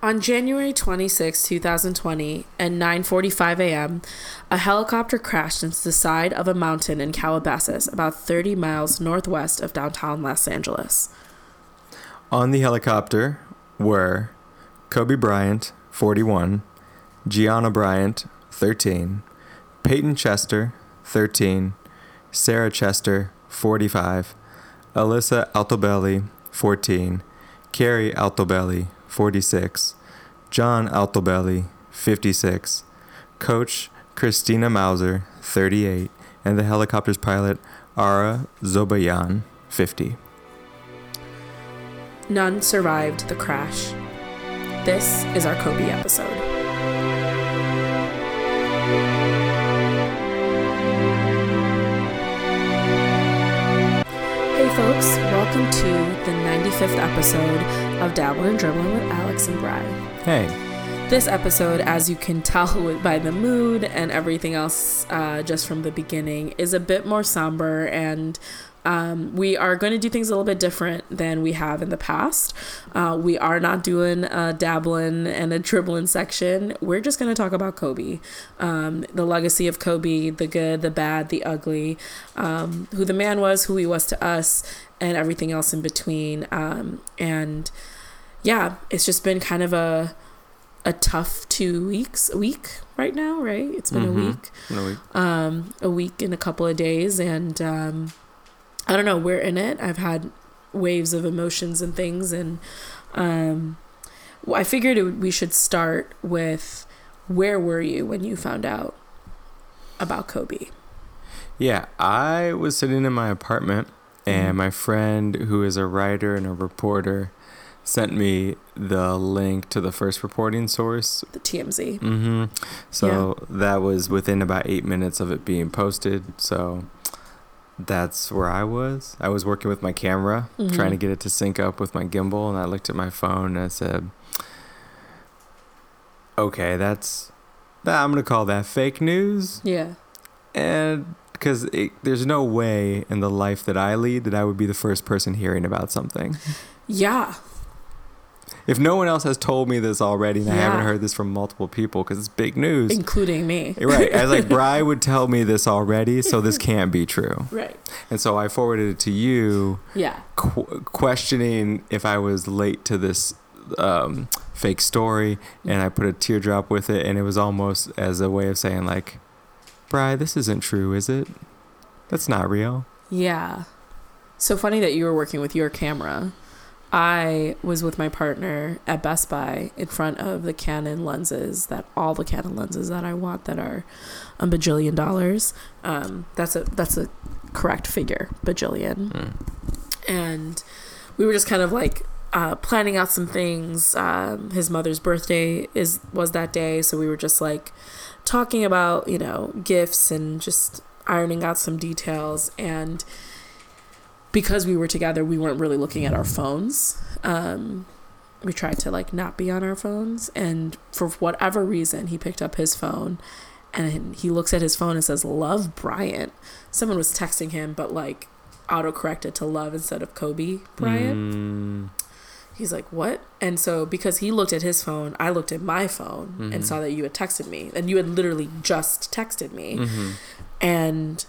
On January 26, 2020, at 9:45 a.m., a helicopter crashed into the side of a mountain in Calabasas, about 30 miles northwest of downtown Los Angeles. On the helicopter were Kobe Bryant, 41, Gianna Bryant, 13, Peyton Chester, 13, Sarah Chester, 45, Alyssa Altobelli, 14, Carrie Altobelli, 46, John Altobelli, 56, Coach Christina Mauser, 38, and the helicopter's pilot Ara Zobayan, 50. None survived the crash. This is our Kobe episode. Folks, welcome to the 95th episode of Dabbling and Dribbling with Alex and Bry. Hey, This episode, as you can tell by the mood and everything else uh, just from the beginning, is a bit more somber and um, we are going to do things a little bit different than we have in the past. Uh, we are not doing a dabbling and a dribbling section. We're just going to talk about Kobe, um, the legacy of Kobe, the good, the bad, the ugly, um, who the man was, who he was to us, and everything else in between. Um, and yeah, it's just been kind of a a tough two weeks, a week right now, right? It's been Mhm. a week no, we- um, a week and a couple of days, and um, I don't know. We're in it. I've had waves of emotions and things, and um, I figured it, we should start with where were you when you found out about Kobe? yeah, I was sitting in my apartment, and Mhm. my friend, who is a writer and a reporter, sent me the link to the first reporting source. The TMZ. hmm So that was within about eight minutes of it being posted. So that's where I was. I was working with my camera, Mhm. trying to get it to sync up with my gimbal, and I looked at my phone and I said, "Okay, that's that. I'm gonna call that fake news." Yeah. and because there's no way in the life that I lead that I would be the first person hearing about something. Yeah. If no one else has told me this already, and I haven't heard this from multiple people, because it's big news. Including me. right, I was like, Bry would tell me this already, so this can't be true. Right. And so I forwarded it to you, Yeah. qu- questioning if I was late to this um, fake story, and I put a teardrop with it, and it was almost as a way of saying like, Bry, this isn't true, is it? That's not real. Yeah. So funny that you were working with your camera. I was with my partner at Best Buy in front of the Canon lenses that all the Canon lenses that I want that are a bajillion dollars. Um, that's a that's a correct figure, bajillion. Mm. And we were just kind of like uh, planning out some things. Um, his mother's birthday is was that day, so we were just like talking about you know gifts and just ironing out some details. And because we were together we weren't really looking at our phones. Um, we tried to like not be on our phones. And for whatever reason he picked up his phone and he looks at his phone and says love bryant. Someone was texting him but like auto corrected to love instead of kobe bryant. Mm, He's like, what? And so because he looked at his phone, I looked at my phone Mhm. and saw that you had texted me, and you had literally just texted me, mhm. and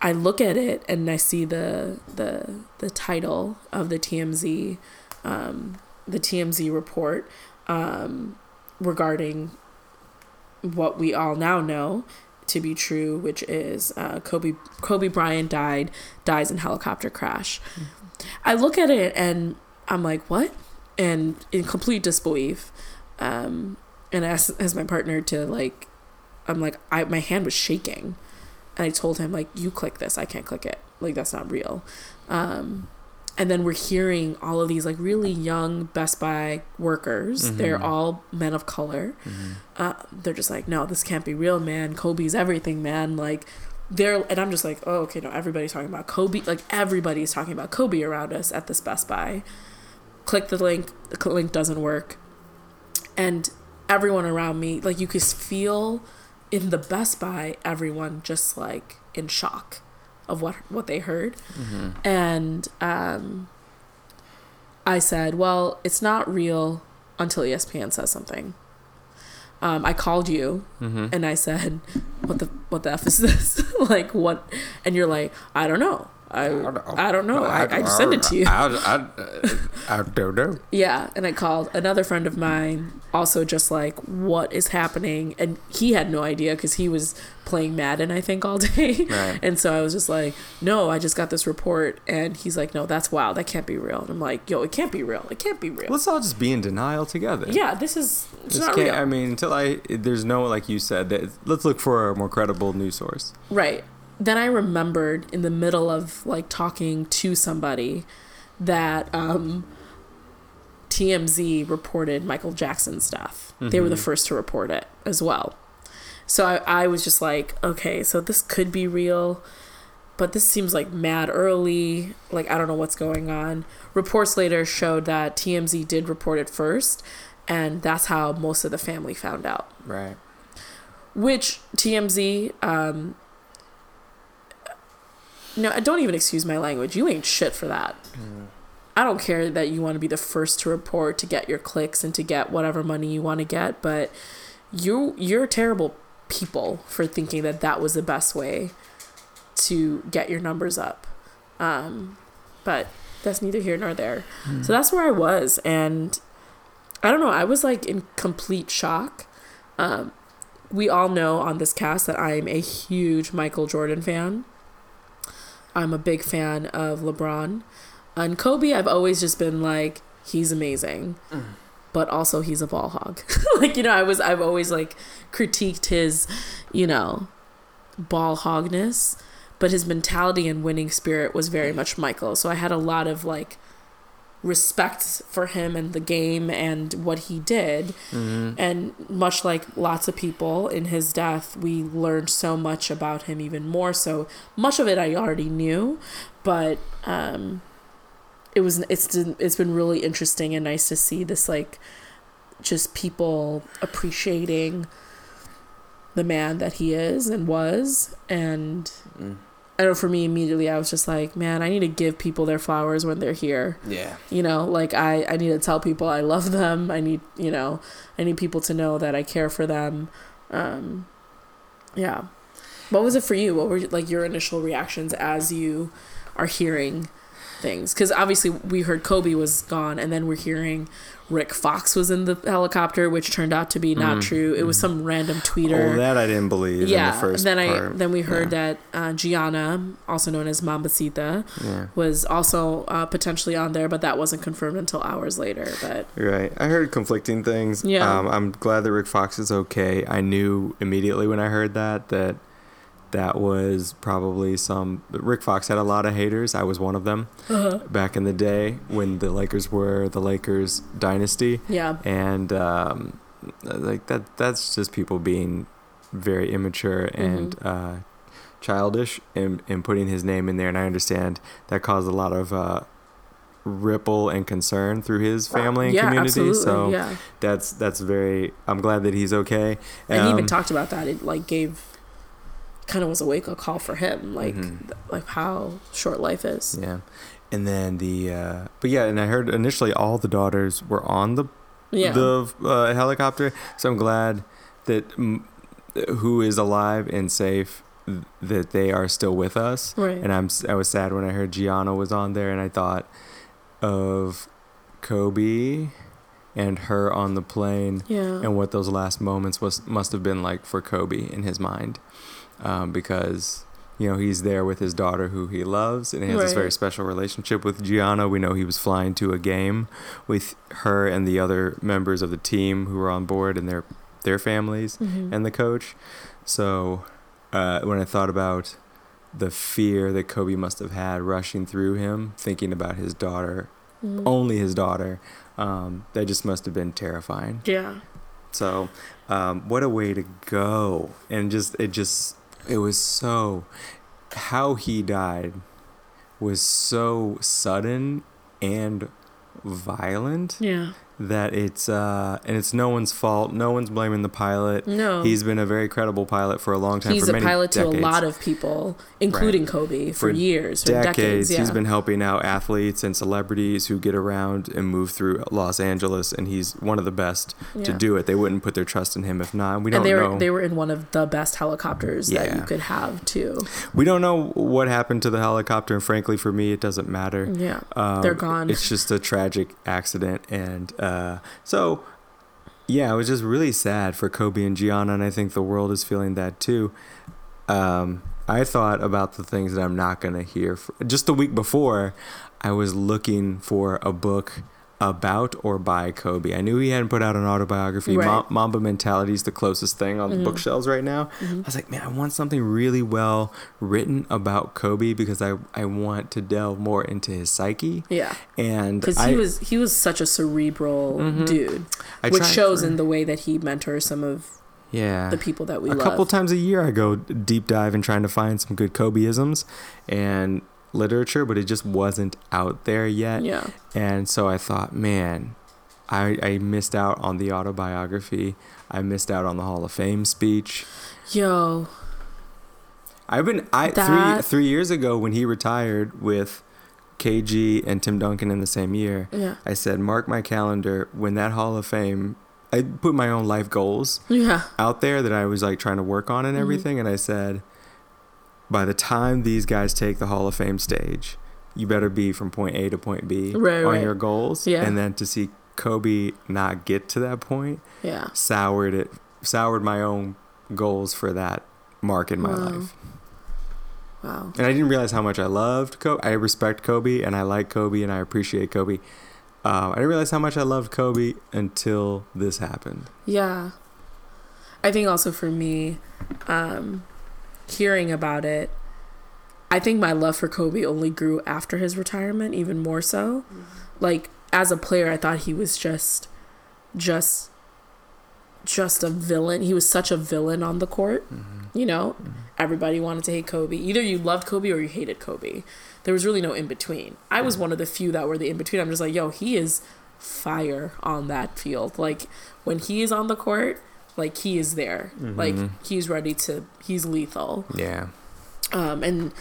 I look at it and I see the the the title of the TMZ, um, the TMZ report um, regarding what we all now know to be true, which is uh, Kobe Kobe Bryant died dies in helicopter crash. I look at it and I'm like, what? And in complete disbelief, um, and I asked as my partner to like, I'm like, I my hand was shaking, and I told him like, you click this, I can't click it, like that's not real. Um, and then we're hearing all of these like really young Best Buy workers. They're Mhm. all men of color. Mhm. Uh, they're just like, no, this can't be real, man. Kobe's everything, man. Like, they're and I'm just like, oh, okay, no, everybody's talking about Kobe. Like, everybody's talking about Kobe around us at this Best Buy. Click the link. The link doesn't work, and everyone around me, like, you could feel in the Best Buy, everyone just like in shock of what what they heard. Mhm. And um, I said, well, it's not real until ESPN says something. Um, I called you Mm-hmm. and I said, "What the what the f is this? like what?" And you're like, "I don't know. I I don't know. I, I just sent it to you." I, I, I don't know. Yeah, and I called another friend of mine, also just like, what is happening? And he had no idea because he was playing Madden, I think, all day. Right. And so I was just like, no, I just got this report. And he's like, no, that's wild. That can't be real. And I'm like, yo, it can't be real. It can't be real. Let's all just be in denial together. yeah, this is it's not real. I mean, until I there's no like you said that let's look for a more credible news source. Right. Then I remembered in the middle of like talking to somebody that um, TMZ reported Michael Jackson's death. They were the first to report it as well. So I, I was just like, okay, so this could be real, but this seems like mad early. Like, I don't know what's going on. Reports later showed that TMZ did report it first, and that's how most of the family found out Right. which TMZ, um, no, don't even excuse my language. You ain't shit for that. I don't care that you want to be the first to report to get your clicks and to get whatever money you want to get, but you you're terrible people for thinking that that was the best way to get your numbers up. Um, but that's neither here nor there. So that's where I was, and I don't know. I was like in complete shock. Um, we all know on this cast that I'm a huge Michael Jordan fan. I'm a big fan of LeBron. And Kobe, I've always just been like, he's amazing. Mm. But also he's a ball hog. like, you know, I was I've always like critiqued his, you know, ball hogness. But his mentality and winning spirit was very much Michael. So I had a lot of like respect for him and the game and what he did. And much like lots of people in his death, we learned so much about him even more. So much of it I already knew, but um, it was it's it's been really interesting and nice to see this like just people appreciating the man that he is and was and I know for me immediately I was just like, man, I need to give people their flowers when they're here. Yeah. you know like i i need to tell people i love them. I need you know i need people to know that i care for them. Um yeah. What was it for you? What were like your initial reactions as you are hearing things? Because obviously we heard kobe was gone and then we're hearing rick fox was in the helicopter which turned out to be not true it was some random tweeter Oh, that I didn't believe yeah in the first then i part. then we heard Yeah. that uh, gianna also known as Mambacita Yeah. was also uh, potentially on there, but that wasn't confirmed until hours later. But Right. I heard conflicting things. Yeah. Um, I'm glad that Rick Fox is okay. I knew immediately when I heard that that that was probably some. Rick Fox had a lot of haters. I was one of them uh back in the day when the Lakers were the Lakers dynasty, yeah, and um, like that. That's just people being very immature and uh, childish and, and putting his name in there. And I understand that caused a lot of. Uh, ripple and concern through his family and yeah, community absolutely, so yeah. that's that's very i'm glad that he's okay And he even Um, talked about that. It like gave kind of was a wake up call for him, like Mhm. like how short life is. yeah and then the uh but yeah and i heard initially all the daughters were on the Yeah, the uh, helicopter so i'm glad that mm, who is alive and safe that they are still with us right. and i'm i was sad when i heard gianna was on there and i thought of kobe and her on the plane yeah, and what those last moments was must have been like for Kobe in his mind, um, because you know he's there with his daughter who he loves, and he has this very special relationship with Gianna. We know he was flying to a game with her and the other members of the team who were on board and their their families Mhm. and the coach. So uh, when I thought about the fear that Kobe must have had rushing through him, thinking about his daughter, Mhm. only his daughter, um, that just must have been terrifying. yeah, So, um, what a way to go! And just it just it was so how he died was so sudden and violent. Yeah, that it's uh and it's no one's fault. No one's blaming the pilot. No. He's been a very credible pilot for a long time. He's for a many pilot to a lot of people, including Kobe, for, For years, for decades. decades. yeah. He's been helping out athletes and celebrities who get around and move through Los Angeles, and he's one of the best to do it. They wouldn't put their trust in him if not. We don't and they know. were they were in one of the best helicopters that you could have too. we don't know what happened to the helicopter, and frankly, for me, it doesn't matter. Yeah, Um, They're gone. It's just a tragic accident, and uh, so yeah, it was just really sad for Kobe and Gianna, and I think the world is feeling that too. Um, I thought about the things that I'm not gonna hear. For, just the week before, I was looking for a book about or by Kobe. I knew he hadn't put out an autobiography. Right. Ma- Mamba Mentality is the closest thing on the Mhm. bookshelves right now. Mhm. I was like, man, I want something really well written about Kobe because I, I want to delve more into his psyche. yeah, And because he was he was such a cerebral Mhm. dude, I which shows for- in the way that he mentors some of yeah the people that we love. a love. couple times a year I go deep dive and trying to find some good Kobeisms and literature, but it just wasn't out there yet. yeah, And so I thought, man, I, I missed out on the autobiography. I missed out on the Hall of Fame speech. yo, I've been I three That- three years ago when he retired with KG and Tim Duncan in the same year. yeah, I said, mark my calendar when that Hall of Fame. I put my own life goals yeah, out there that I was like trying to work on and Mhm. everything, and I said, by the time these guys take the Hall of Fame stage, you better be from point A to point B Right, on right. your goals, Yeah. and then to see Kobe not get to that point yeah. soured it, soured my own goals for that mark in my Wow. life. Wow. And I didn't realize how much I loved Kobe. I respect Kobe and I like Kobe and I appreciate Kobe. Uh, I didn't realize how much I loved Kobe until this happened. Yeah. I think also for me, um, hearing about it, I think my love for Kobe only grew after his retirement, even more so. Mm-hmm. Like as a player, I thought he was just, just, just a villain. He was such a villain on the court. Mm-hmm. You know, mm-hmm. everybody wanted to hate Kobe. Either you loved Kobe or you hated Kobe. There was really no in between. I was one of the few that were the in between. I'm just like, yo, he is fire on that field. Like when he is on the court, like he is there. Like Mhm. he's ready to. He's lethal. Yeah. Um, and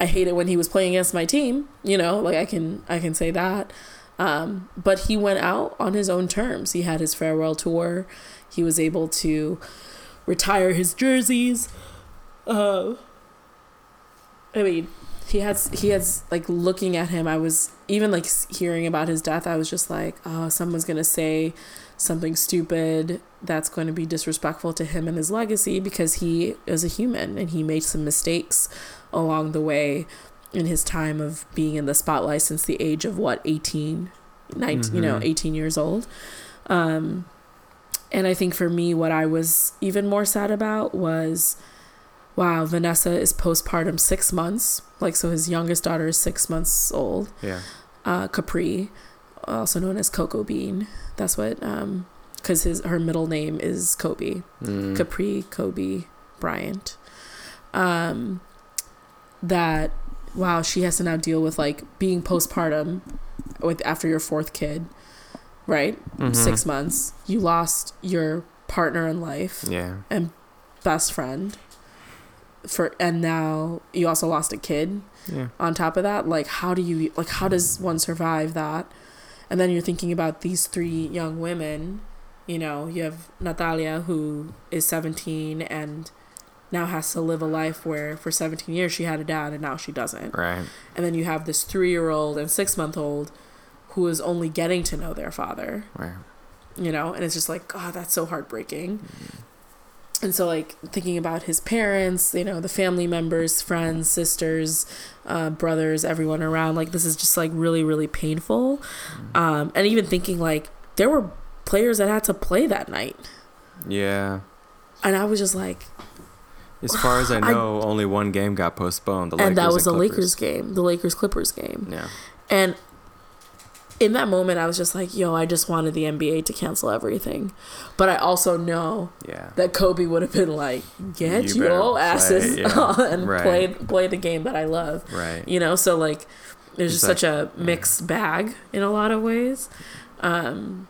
I hate it when he was playing against my team. You know, like I can I can say that. Um, but he went out on his own terms. He had his farewell tour. He was able to retire his jerseys. Uh, I mean, he has he has like looking at him. I was even like hearing about his death. I was just like, oh, someone's gonna say something stupid that's going to be disrespectful to him and his legacy because he is a human and he made some mistakes along the way in his time of being in the spotlight since the age of what 18 19 you know Mhm. 18 years old um and i think for me what i was even more sad about was wow vanessa is postpartum six months like so his youngest daughter is six months old Yeah. uh, Capri, also known as Coco Bean. That's what, um, because his her middle name is Kobe, Mm. Capri Kobe Bryant. Um, that wow, she has to now deal with like being postpartum with after your fourth kid, right? Mhm. Six months. You lost your partner in life Yeah. and best friend. For and now you also lost a kid Yeah. on top of that like how do you like how does one survive that and then you're thinking about these three young women you know you have natalia who is 17 and now has to live a life where for 17 years she had a dad and now she doesn't Right. and then you have this three-year-old and six-month-old who is only getting to know their father Right. you know and it's just like god that's so heartbreaking mm-hmm. And so like thinking about his parents you know the family members friends sisters uh, brothers everyone around like this is just like really really painful um, and even thinking like there were players that had to play that night Yeah. and i was just like As far as I I- know, only one game got postponed. The Lakers and that was the lakers game the lakers clippers game Yeah. and in that moment i was just like yo i just wanted the nba to cancel everything but i also know Yeah. that Kobe would have been like, "Get You your asses yeah, on and right. play play the game that I love." Right. You know, so like, there's It's just like- such a mixed bag in a lot of ways. Um,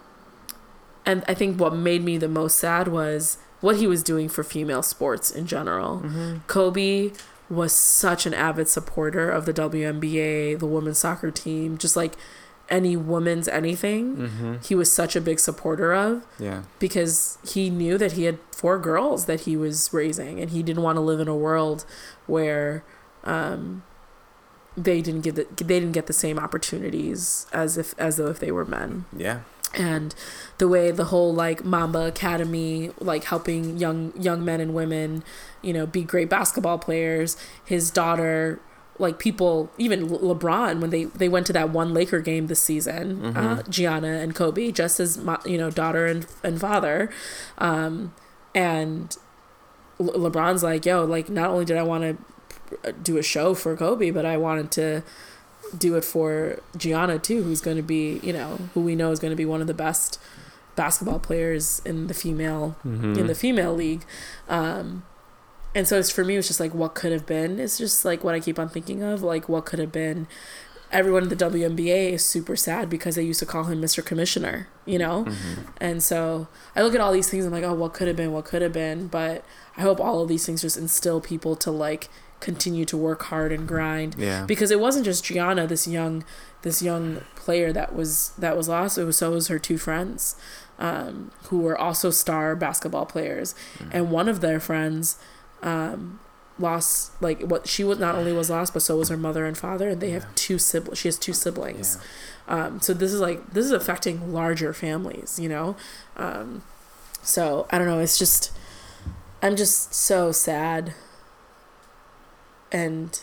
and I think what made me the most sad was what he was doing for female sports in general. Mm-hmm. Kobe was such an avid supporter of the WNBA, the women's soccer team, just like any woman's anything. Mm-hmm. He was such a big supporter of Yeah. because he knew that he had four girls that he was raising and he didn't want to live in a world where um, they didn't get the, they didn't get the same opportunities as if as though if they were men Yeah. and the way the whole like Mamba Academy like helping young young men and women you know be great basketball players his daughter like people even Le- LeBron when they they went to that one Laker game this season uh, Gianna and Kobe just as you know daughter and and father um and Le- LeBron's like yo like not only did I want to do a show for Kobe but I wanted to do it for Gianna too, who's going to be, you know, who we know is going to be one of the best basketball players in the female Mm-hmm. in the female league. Um, and so it's for me, it's just like what could have been. It's just like what I keep on thinking of, like what could have been. Everyone in the WNBA is super sad because they used to call him Mr. Commissioner, you know? Mm-hmm. And so I look at all these things, and I'm like, oh, what could have been, what could have been. But I hope all of these things just instill people to like continue to work hard and grind Yeah. because it wasn't just Gianna, this young, this young player that was that was lost. It was so was her two friends, um, who were also star basketball players, and one of their friends, um, lost like what she was not only was lost, but so was her mother and father, and they have two siblings. She has two siblings. Um, so this is like this is affecting larger families, you know. Um, so I don't know. It's just I'm just so sad. And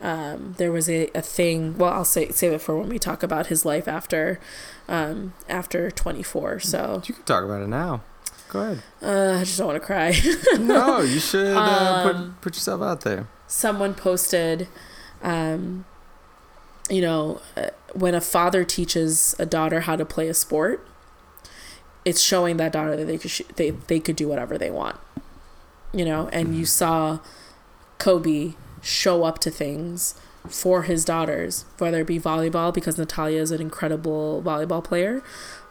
um, there was a, a thing. Well, I'll say save it for when we talk about his life after um, after 24. So You can talk about it now. Go ahead. uh, I just don't want to cry. no, you should uh, Um, put put yourself out there. someone posted, um, you know, uh, when a father teaches a daughter how to play a sport, it's showing that daughter that they could sh- they they could do whatever they want, you know. And you saw Kobe show up to things for his daughters, whether it be volleyball because Natalia is an incredible volleyball player,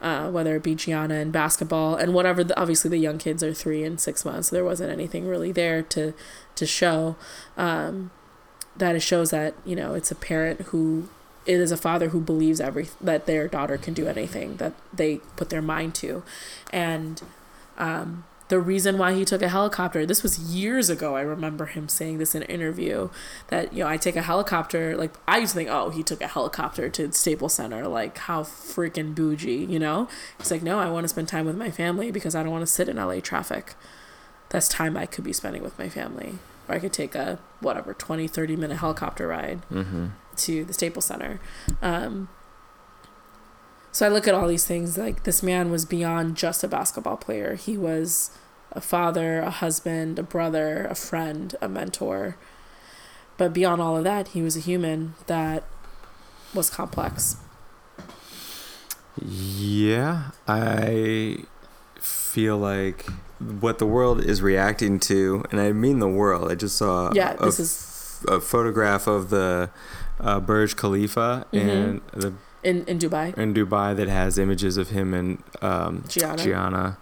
uh, whether it be Gianna in basketball and whatever. The, obviously, the young kids are three and six months, so there wasn't anything really there to to show. Um, that it shows that you know it's a parent who it is a father who believes every that their daughter can do anything that they put their mind to, and um, the reason why he took a helicopter this was years ago i remember him saying this in an interview that you know i take a helicopter like i used to think oh he took a helicopter to staples center like how freaking bougie you know he's like no i want to spend time with my family because i don't want to sit in la traffic that's time i could be spending with my family or i could take a whatever 20 30 minute helicopter ride Mm-hmm. to the Staples Center. Um, so I look at all these things like this man was beyond just a basketball player. He was a father, a husband, a brother, a friend, a mentor. But beyond all of that, he was a human that was complex. Yeah, I feel like what the world is reacting to, and I mean the world. I just saw Yeah, a, this is a photograph of the uh, Burj Khalifa Mhm. in the in, in Dubai. in Dubai that has images of him and um, Gianna. Gianna.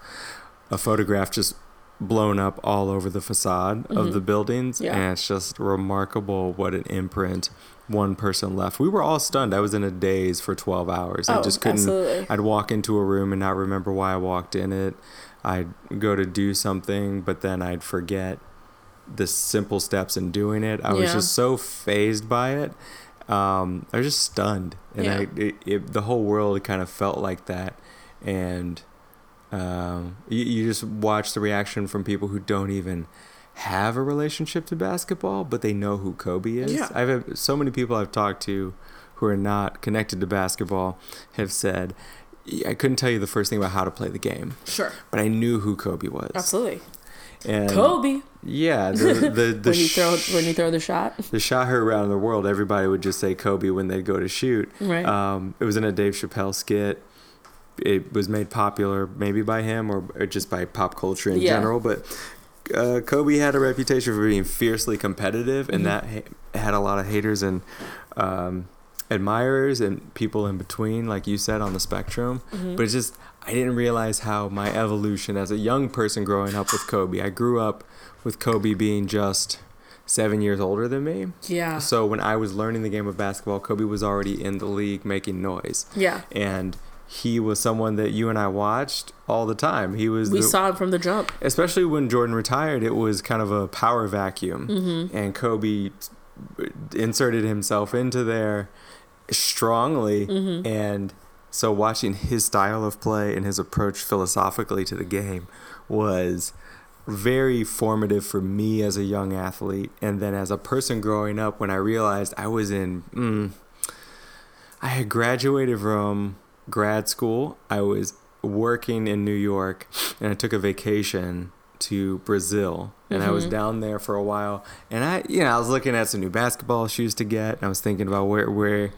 A photograph just blown up all over the facade Mhm. of the buildings, Yeah. and it's just remarkable what an imprint one person left. We were all stunned. I was in a daze for twelve hours. I Oh, just couldn't. absolutely. I'd walk into a room and not remember why I walked in it. I'd go to do something, but then I'd forget the simple steps in doing it. I was just so phased by it. Um, I was just stunned, and Yeah. I it, it, the whole world kind of felt like that. And um, you, you just watch the reaction from people who don't even have a relationship to basketball, but they know who Kobe is. Yeah. I've had so many people I've talked to who are not connected to basketball have said, I couldn't tell you the first thing about how to play the game, Sure. but I knew who Kobe was. Absolutely. And Kobe. Yeah, the the the, when you throw when you throw the shot. the shot heard around the world, everybody would just say Kobe when they'd go to shoot. Right. Um, it was in a Dave Chappelle skit. It was made popular maybe by him or, or just by pop culture in Yeah. general, but uh, Kobe had a reputation for being fiercely competitive, and Mhm. that ha- had a lot of haters. And um, admirers and people in between, like you said, on the spectrum. Mm-hmm. But it's just I didn't realize how my evolution as a young person growing up with Kobe. I grew up with Kobe being just seven years older than me. Yeah. So when I was learning the game of basketball, Kobe was already in the league making noise. Yeah. And he was someone that you and I watched all the time. He was We the, saw him from the jump. especially when Jordan retired, it was kind of a power vacuum, Mm-hmm. and Kobe inserted himself into there strongly, Mm-hmm. and so watching his style of play and his approach philosophically to the game was very formative for me as a young athlete, and then as a person growing up, when I realized I was in. Mm, I had graduated from grad school. I was working in New York and I took a vacation to Brazil and I was Mhm. down there for a while and I you know I was looking at some new basketball shoes to get and I was thinking about where where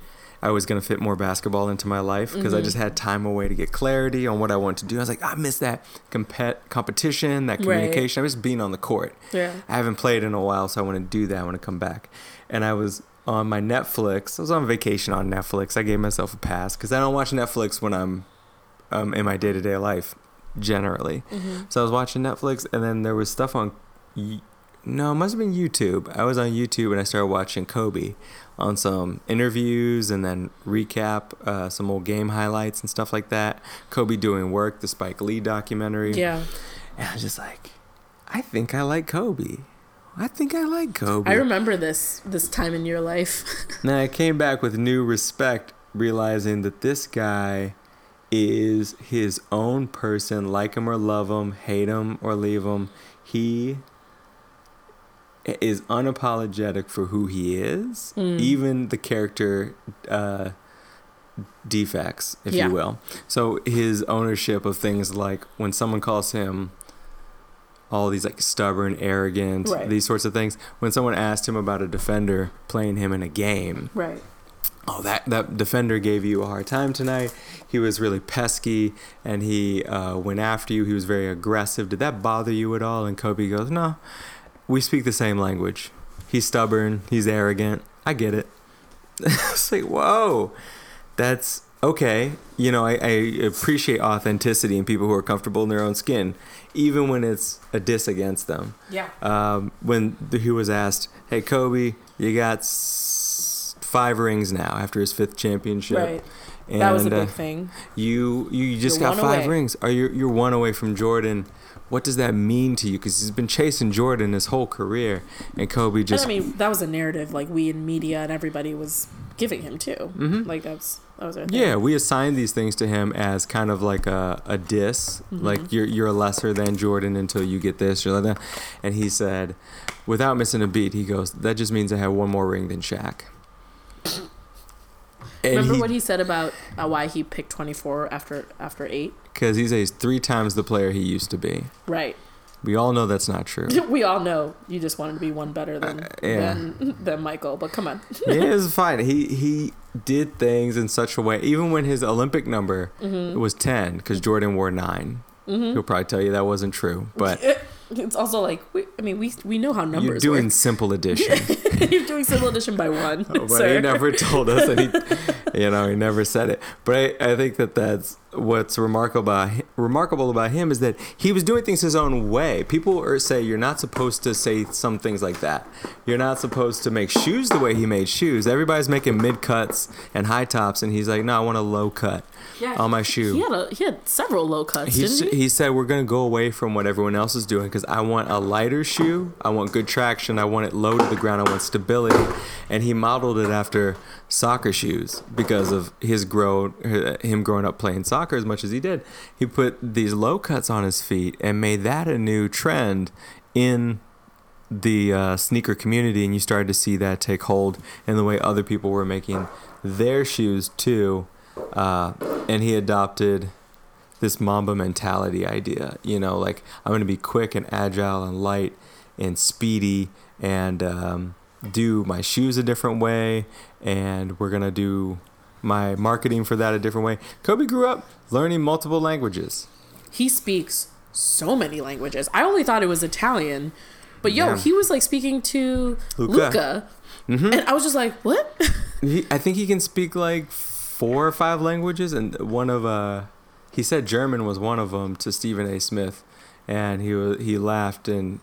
I was going to fit more basketball into my life because I Mhm. just had time away to get clarity on what I wanted to do. I was like I miss that compet competition, that Right. communication. I miss being on the court. Yeah. I haven't played in a while, so I want to do that. I want to come back. And I was on my Netflix. I was on vacation on Netflix. I gave myself a pass because I don't watch Netflix when I'm um, in my day to day life generally. Mm-hmm. So I was watching Netflix, and then there was stuff on. No, it must have been YouTube. I was on YouTube and I started watching Kobe on some interviews and then recap uh, some old game highlights and stuff like that. Kobe doing work, the Spike Lee documentary. Yeah. And I was just like, I think I like Kobe. I think I like Kobe. I remember this this time in your life. Now I came back with new respect, realizing that this guy is his own person. Like him or love him, hate him or leave him. He is unapologetic for who he is, Mm. even the character uh, defects, if Yeah. you will. So his ownership of things like when someone calls him all these like stubborn, arrogant, Right. these sorts of things. When someone asked him about a defender playing him in a game, right. oh that that defender gave you a hard time tonight. He was really pesky and he uh, went after you. He was very aggressive. Did that bother you at all? And Kobe goes, no, we speak the same language. He's stubborn. He's arrogant. I get it. it's like whoa, that's okay. You know, I, I appreciate authenticity in people who are comfortable in their own skin, even when it's a diss against them Yeah. um, when the, he was asked, "Hey Kobe, you got s- five rings now after his fifth championship, Right. and that was a uh, big thing. you you just You're got five away. rings. Are you you're one away from Jordan? What does that mean to you? Because he's been chasing Jordan his whole career, and Kobe just and I mean, that was a narrative like we in media and everybody was giving him too. Mhm. Like that's that was our thing. Yeah, we assigned these things to him as kind of like a, a diss, Mhm. like you're you're a lesser than Jordan until you get this, you're like that. And he said, without missing a beat, he goes, "That just means I have one more ring than Shaq." And Remember he, what he said about uh, why he picked 24 after after 8? Because he says three times the player he used to be. Right. We all know that's not true. we all know you just wanted to be one better than Uh, yeah. than, than Michael, but come on. yeah, it's fine. He he did things in such a way, even when his Olympic number Mm-hmm. was ten, because Jordan wore 9 Mhm. He'll probably tell you that wasn't true, but it's also like we, I mean we we know how numbers. you're doing work. simple addition. you're doing simple addition by one. Oh, but sir. he never told us, he, you know, he never said it. But I, I think that that's what's remarkable about remarkable about him is that he was doing things his own way. People are say you're not supposed to say some things like that. You're not supposed to make shoes the way he made shoes. Everybody's making mid cuts and high tops, and he's like, no, I want a low cut yeah, on my shoe. He had a he had several low cuts, He, didn't he? he said we're gonna go away from what everyone else is doing because I want a lighter shoe. I want good traction. I want it low to the ground. I want stability, and he modeled it after soccer shoes because of his grow him growing up playing soccer as much as he did. He put these low cuts on his feet and made that a new trend in the uh, sneaker community, and you started to see that take hold in the way other people were making their shoes too. Uh, and he adopted this Mamba mentality idea. You know, like I'm going to be quick and agile and light and speedy and um, do my shoes a different way, and we're going to do my marketing for that a different way. Kobe grew up learning multiple languages. He speaks so many languages. I only thought it was Italian, but yo, Yeah. he was like speaking to Luka. Luka, Mhm. And I was just like, what? He, I think he can speak like four or five languages, and one of uh, he said German was one of them to Stephen A. Smith, and he he laughed and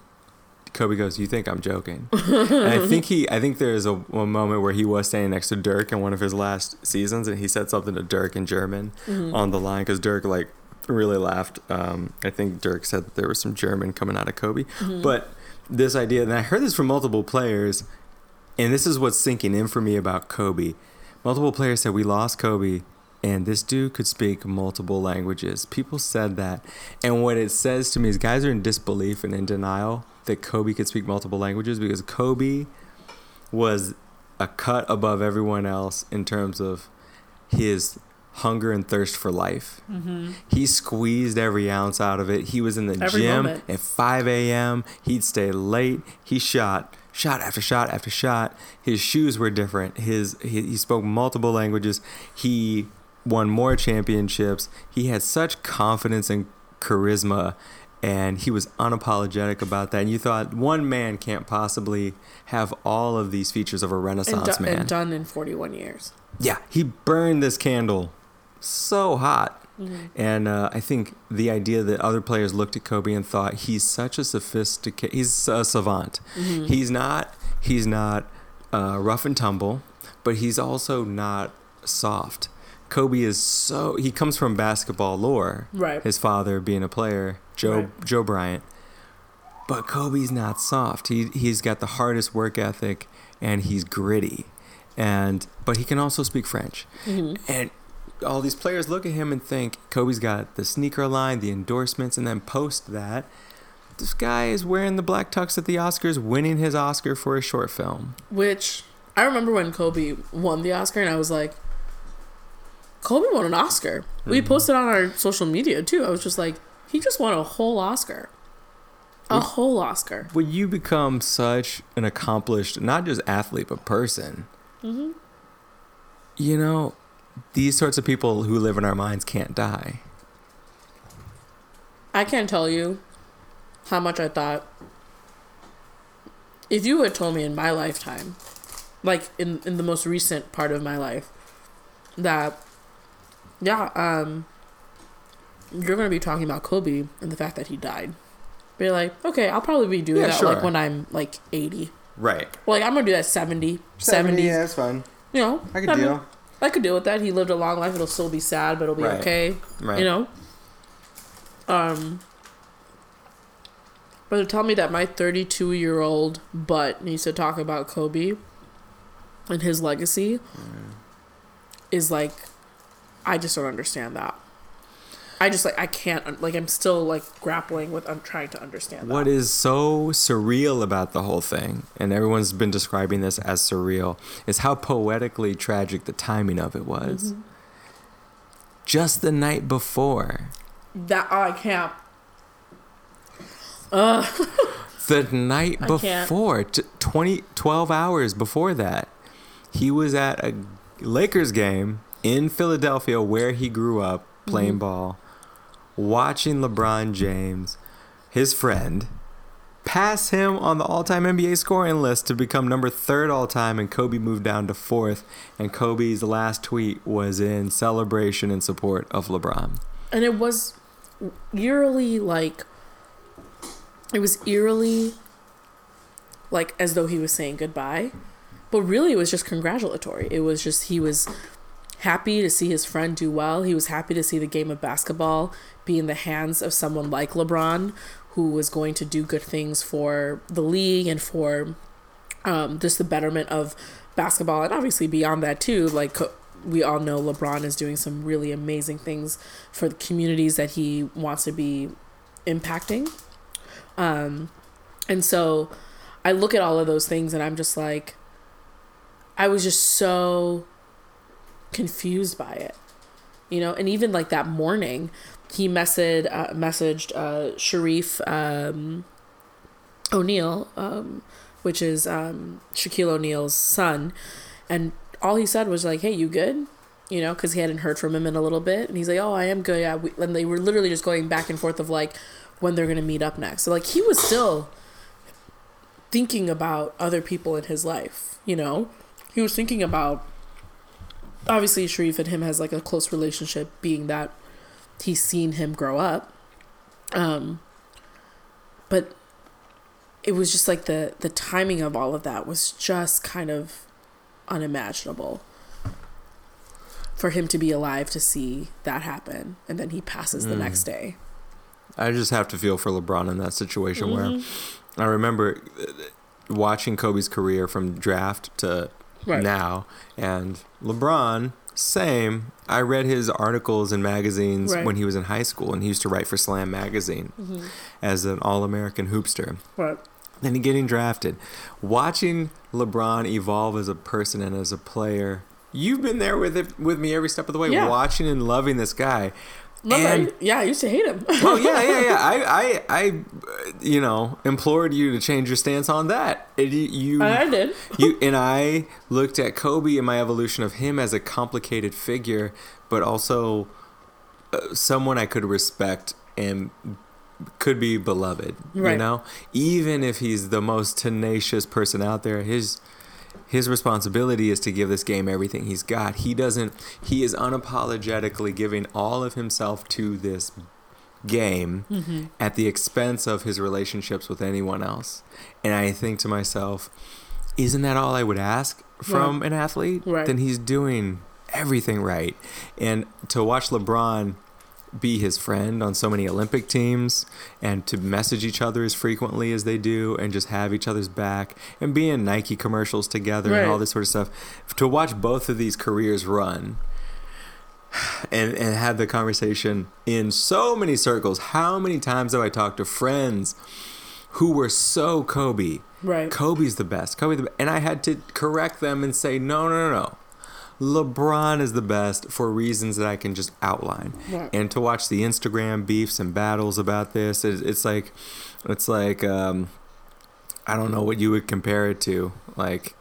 Kobe goes, "You think I'm joking?" and I think he, I think there's a, a moment where he was standing next to Dirk in one of his last seasons, and he said something to Dirk in German on the line because Dirk like really laughed. Um, I think Dirk said that there was some German coming out of Kobe, but this idea, and I heard this from multiple players, and this is what's sinking in for me about Kobe. Multiple players said we lost Kobe, and this dude could speak multiple languages. People said that, and what it says to me is guys are in disbelief and in denial that Kobe could speak multiple languages because Kobe was a cut above everyone else in terms of his hunger and thirst for life. Mm-hmm. He squeezed every ounce out of it. He was in the Every gym moment. at 5 a.m. He'd stay late. He shot shot after shot after shot. His shoes were different. His he, he spoke multiple languages. He won more championships. He had such confidence and charisma and he was unapologetic about that. And you thought one man can't possibly have all of these features of a And, renaissance do- man. and done in 41 years. Yeah, he burned this candle so hot. And uh, I think the idea that other players looked at Kobe and thought he's such a sophisticated, he's a savant. He's not, he's not uh, rough and tumble, but he's also not soft. Kobe is so he comes from basketball lore. Right. His father being a player, Joe Right. Joe Bryant. But Kobe's not soft. He he's got the hardest work ethic and he's gritty. And but he can also speak French. Mm-hmm. And all these players look at him and think Kobe's got the sneaker line, the endorsements, and then post that this guy is wearing the black tux at the Oscars, winning his Oscar for a short film. Which I remember when Kobe won the Oscar, and I was like, Kobe won an Oscar. We mm-hmm. posted on our social media too. I was just like, he just won a whole Oscar. A whole Oscar. When you become such an accomplished, not just athlete, but person, mm-hmm. you know, these sorts of people who live in our minds can't die. I can't tell you how much I thought. If you had told me in my lifetime, like in, in the most recent part of my life, that, yeah, um, you're going to be talking about Kobe and the fact that he died. Be like, okay, I'll probably be doing Yeah, that like when I'm like 80. Right. Well, like I'm going to do that 70, 70. Yeah, that's fine. You know, I could mean, deal. I could deal with that. He lived a long life. It'll still be sad, but it'll be Right. okay. Right. You know? Um But to tell me that my 32 year old butt needs to talk about Kobe and his legacy is like, I just don't understand that. I just like I can't like I'm still like grappling with I'm trying to understand that. What is so surreal about the whole thing, and everyone's been describing this as surreal, is how poetically tragic the timing of it was. Mm-hmm. Just the night before, that oh, I can't. the night before, t- 20, 12 hours before that, he was at a Lakers game in Philadelphia where he grew up playing Mm-hmm. ball, watching LeBron James, his friend, pass him on the all-time NBA scoring list to become number third all-time, and Kobe moved down to fourth. And Kobe's last tweet was in celebration and support of LeBron. and it was eerily like it was eerily like as though he was saying goodbye but really it was just congratulatory it was just he was happy to see his friend do well. He was happy to see the game of basketball be in the hands of someone like lebron who was going to do good things for the league and for um, just the betterment of basketball and obviously beyond that too. Like we all know lebron is doing some really amazing things for the communities that he wants to be impacting. Um, and so i look at all of those things and i'm just like i was just so confused by it you know and even like that morning he messaged uh, messaged uh, Shareef um, O'Neal, um, which is um, Shaquille O'Neal's son, and all he said was like, "Hey, you good?" You know, because he hadn't heard from him in a little bit, and he's like, "Oh, I am good." Yeah, and they were literally just going back and forth of like when they're gonna meet up next. So like he was still thinking about other people in his life. You know, he was thinking about obviously Shareef and him has like a close relationship, being that he's seen him grow up. Um, but it was just like the the timing of all of that was just kind of unimaginable for him to be alive to see that happen and then he passes the Mm. next day I just have to feel for LeBron in that situation where Mhm. I remember uh, watching Kobe's career from draft to right now, and LeBron, same. I read his articles in magazines Right. when he was in high school, and he used to write for Slam magazine Mhm. as an All-American hoopster. right Then he getting drafted, watching LeBron evolve as a person and as a player. You've been there with it with me every step of the way, Yeah. watching and loving this guy. And- yeah i used to hate him well, yeah, yeah, yeah. I, I, I, you know, implored you to change your stance on that. It, you, i did you, and I looked at Kobe and my evolution of him as a complicated figure, but also uh, someone I could respect and could be beloved. Right. You know, even if he's the most tenacious person out there, his his responsibility is to give this game everything he's got. He doesn't. He is unapologetically giving all of himself to this game Mm-hmm. at the expense of his relationships with anyone else. And I think to myself, isn't that all I would ask from an athlete? Right. Then he's doing everything right. And to watch LeBron be his friend on so many Olympic teams and to message each other as frequently as they do and just have each other's back and be in Nike commercials together and all this sort of stuff. To watch both of these careers run and and had the conversation in so many circles. How many times have I talked to friends who were so Kobe? right Kobe's the best. Kobe the best. And I had to correct them and say, no, no, no, no. LeBron is the best for reasons that I can just outline. Right. And to watch the Instagram beefs and battles about this, it, it's like, it's like, um, I don't know what you would compare it to, like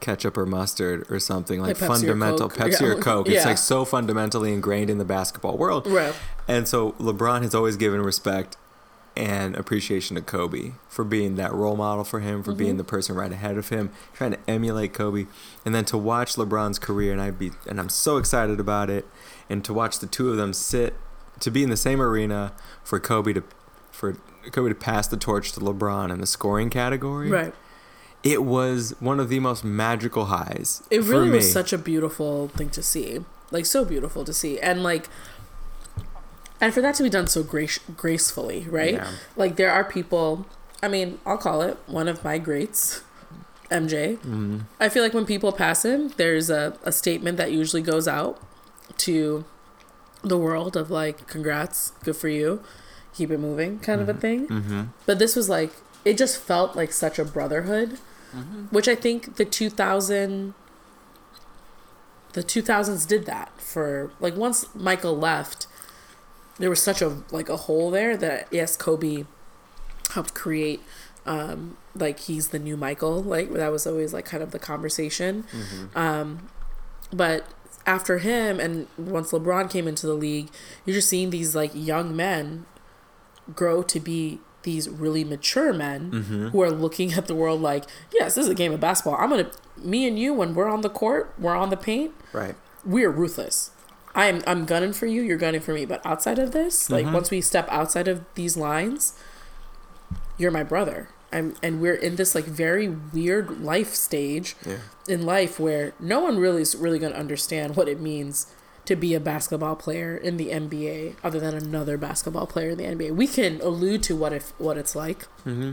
ketchup or mustard or something like, Like Pepsi fundamental Coke. Pepsi Yeah. or Coke. It's Yeah. like so fundamentally ingrained in the basketball world. right And so LeBron has always given respect and appreciation to Kobe for being that role model for him, for being Mhm. the person right ahead of him, trying to emulate Kobe. And then to watch LeBron's career and I'd be and I'm so excited about it. And to watch the two of them sit to be in the same arena for Kobe to for Kobe to pass the torch to LeBron in the scoring category. right It was one of the most magical highs. it really was such a beautiful thing to see like so beautiful to see and like and for that to be done so grace- gracefully right Yeah. like there are people i mean i'll call it one of my greats mj Mhm. i feel like when people pass him there's a, a statement that usually goes out to the world of like congrats good for you keep it moving kind of a thing Mhm. but this was like it just felt like such a brotherhood which i think the 2000 the 2000s did that for like once michael left there was such a like a hole there that yes kobe helped create um like he's the new michael like that was always like kind of the conversation um but after him and once lebron came into the league you're just seeing these like young men grow to be these really mature men Mm-hmm. who are looking at the world like yes this is a game of basketball i'm gonna me and you when we're on the court we're on the paint Right. we're ruthless. I'm I'm gunning for you, you're gunning for me. But outside of this, like Mhm. once we step outside of these lines, you're my brother. I'm and we're in this like very weird life stage Yeah. in life where no one really is really gonna understand what it means to be a basketball player in the NBA other than another basketball player in the NBA. We can allude to what if what it's like Mm-hmm.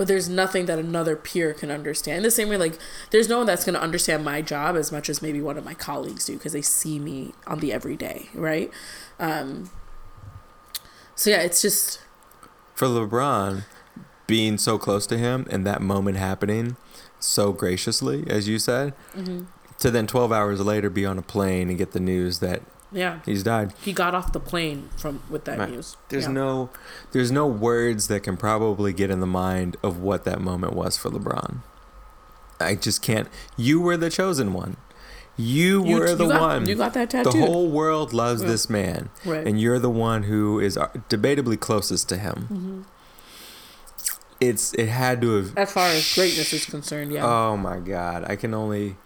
But there's nothing that another peer can understand. The same way, like, there's no one that's going to understand my job as much as maybe one of my colleagues do because they see me on the everyday, right? Um, so, yeah, it's just, for LeBron being so close to him and that moment happening so graciously, as you said, to then 12 hours later be on a plane and get the news that yeah, he's died. he got off the plane from with that Right. news. There's Yeah. no there's no words that can probably get in the mind of what that moment was for LeBron. I just can't. You were the chosen one. You, You- were you the got- one. You got that tattoo. the whole world loves Yeah. this man, right. and you're the one who is uh, debatably closest to him. hmm it's it had to have. As far as greatness is concerned, yeah. Oh my god, I can only,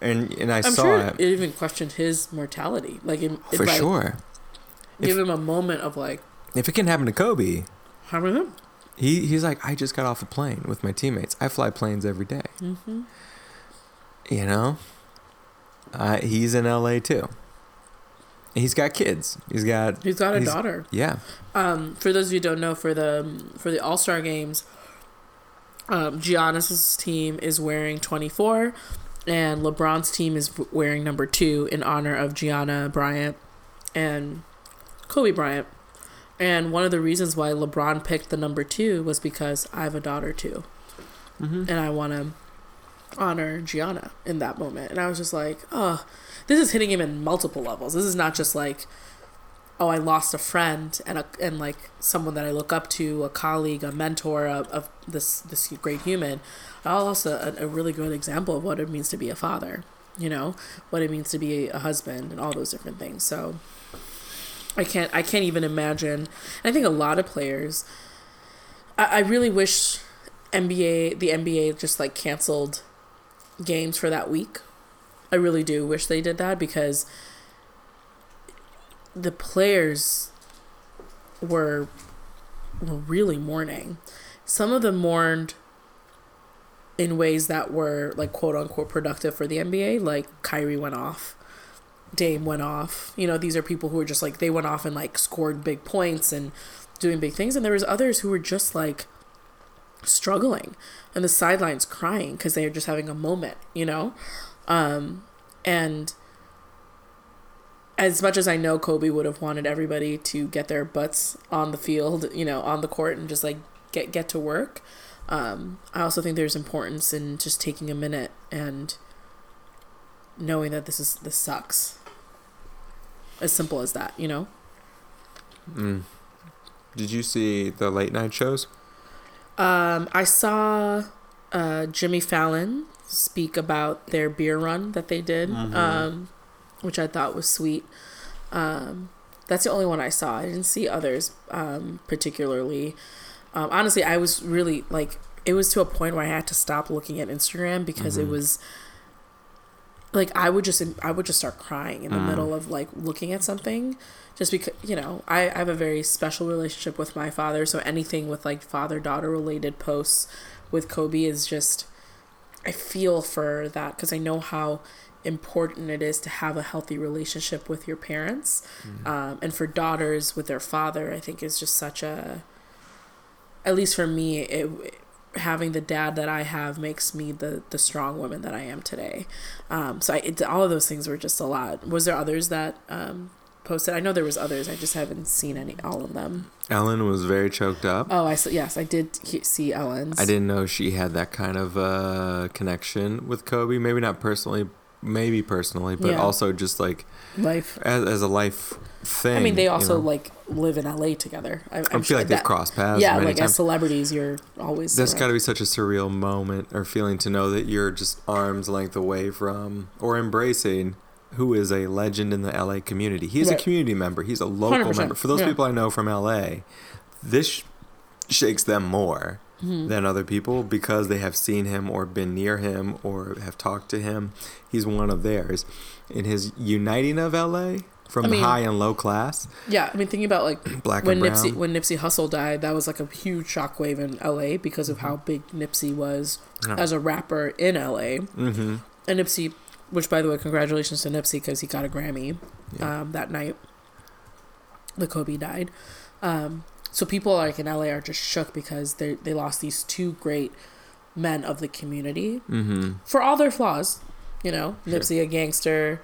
and and I I'm saw sure it it even questioned his mortality. Like, it, it for like, sure. give him a moment of like, If it can happen to Kobe, how about him? he he's like, I just got off a plane with my teammates. I fly planes every day. hmm You know, uh, he's in LA too. He's got kids. He's got He's got a He's- daughter. yeah. Um, for those of you who don't know, for the for the All Star games, um, Giannis's team is wearing 24, and LeBron's team is wearing number two in honor of Gianna Bryant and Kobe Bryant. And one of the reasons why LeBron picked the number two was because I have a daughter too, Mm-hmm. and I want to honor Gianna in that moment. And I was just like, oh, this is hitting him in multiple levels. This is not just like, oh, I lost a friend and a, and like someone that I look up to, a colleague, a mentor of, of this this great human. Also, a, a really good example of what it means to be a father. You know what it means to be a husband and all those different things. So. I can't. I can't even imagine. I think a lot of players. I, I really wish NBA, the NBA, just like canceled games for that week. I really do wish they did that because the players were were really mourning. Some of them mourned in ways that were like quote unquote productive for the NBA. Like Kyrie went off, Dame went off. You know, these are people who are just like they went off and like scored big points and doing big things. And there was others who were just like struggling and the sidelines crying because they are just having a moment, you know? Um, and as much as I know Kobe would have wanted everybody to get their butts on the field, you know, on the court and just like get get to work, um, I also think there's importance in just taking a minute and knowing that this is this sucks. As simple as that, you know? Mm. Did you see the late night shows? Um, I saw uh, Jimmy Fallon speak about their beer run that they did, Mhm. um, which I thought was sweet. Um, that's the only one I saw. I didn't see others um, particularly. Um, honestly, I was really like it was to a point where I had to stop looking at Instagram because it Mhm. was like I would just I would just start crying in the Mm. middle of like looking at something just because you know I, I have a very special relationship with my father so anything with like father daughter related posts with Kobe is just I feel for that because I know how important it is to have a healthy relationship with your parents um, and for daughters with their father I think is just such a at least for me it having the dad that I have makes me the the strong woman that I am today. Um, so I, it, all of those things were just a lot. Was there others that um, posted? I know there was others. I just haven't seen any all of them. Ellen was very choked up. oh I yes I did see Ellen's. I didn't know she had that kind of uh, connection with Kobe. Maybe not personally, maybe personally, but Yeah. also just like life as, as a life thing. I mean they you also know? like live in LA together I, I feel like they've crossed paths. yeah like times. as celebrities you're always That's got to be such a surreal moment or feeling to know that you're just arms length away from or embracing who is a legend in the LA community. He's Right. a community member. He's a local 100%, member. For those yeah. people I know from LA, this sh- shakes them more Mhm. than other people because they have seen him or been near him or have talked to him. He's one of theirs. In his uniting of LA from I mean- high and low class, yeah I mean thinking about like black when. Nipsey when Nipsey Hussle died, that was like a huge shockwave in LA because of how big Nipsey was as a rapper in LA. mm-hmm. And Nipsey, which by the way, congratulations to Nipsey because he got a Grammy Yeah. um, that night. The Kobe died, um, so people like in LA are just shook because they they lost these two great men of the community Mm-hmm. for all their flaws. You know, Sure. Nipsey a gangster,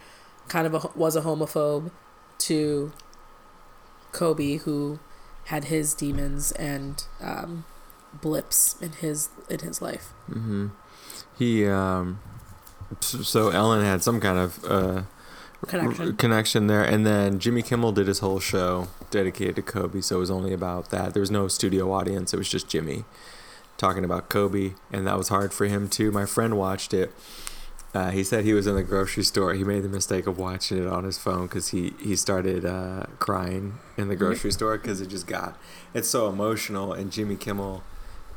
kind of a, was a homophobe, to Kobe who had his demons and um, blips in his in his life. hmm He um, so Ellen had some kind of uh, Connection. r- connection there, and then Jimmy Kimmel did his whole show dedicated to Kobe. So it was only about that. There was no studio audience. It was just Jimmy talking about Kobe, and that was hard for him too. My friend watched it. Uh, he said he was in the grocery store. He made the mistake of watching it on his phone because he he started uh, crying in the grocery store because it just got it's so emotional. And Jimmy Kimmel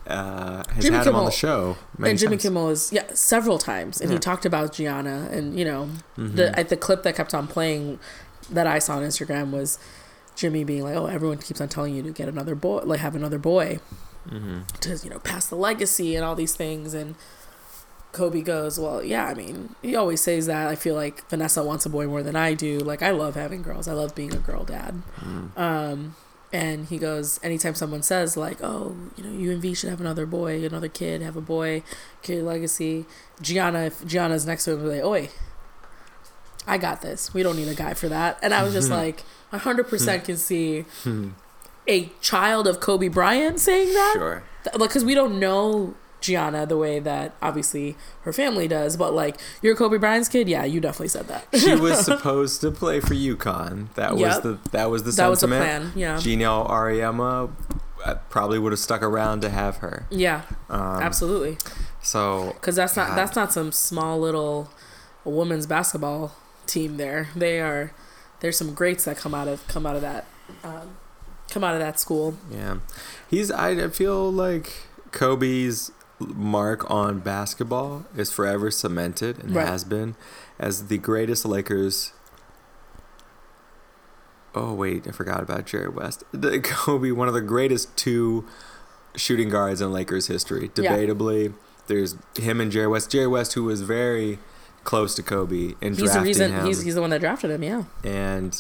uh, has Jimmy had him on the show. and Jimmy times. Kimmel is yeah several times, and he talked about Gianna, and you know Mhm. the the clip that kept on playing that I saw on Instagram was Jimmy being like, "Oh, everyone keeps on telling you to get another boy, like have another boy Mhm. to you know pass the legacy and all these things." And Kobe goes, "Well, yeah, I mean, he always says that. I feel like Vanessa wants a boy more than I do. Like I love having girls. I love being a girl dad." Mm. Um, and he goes, anytime someone says like, "Oh, you know, you and V should have another boy, another kid, have a boy, carry legacy," Gianna, if Gianna's next to him, like, "Oi, I got this. We don't need a guy for that." And I was just like, hundred percent can see Hmm. a child of Kobe Bryant saying that, Sure. Like, because we don't know Gianna the way that obviously her family does, but like, you're Kobe Bryant's kid, yeah, you definitely said that. she was supposed to play for UConn. That was the that was the that was the sentiment. plan, yeah, Geno Auriemma uh, probably would have stuck around to have her. yeah, Um, absolutely. So because that's not God. that's not some small little women's basketball team there they are there's some greats that come out of come out of that um, come out of that school yeah, he's. I feel like Kobe's mark on basketball is forever cemented and Right. has been as the greatest Lakers. Oh wait, I forgot about Jerry West. The, Kobe, one of the greatest two shooting guards in Lakers history, Yeah. debatably. There's him and Jerry West. Jerry West, who was very close to Kobe and he's the drafting reason him, he's, he's the one that drafted him yeah. And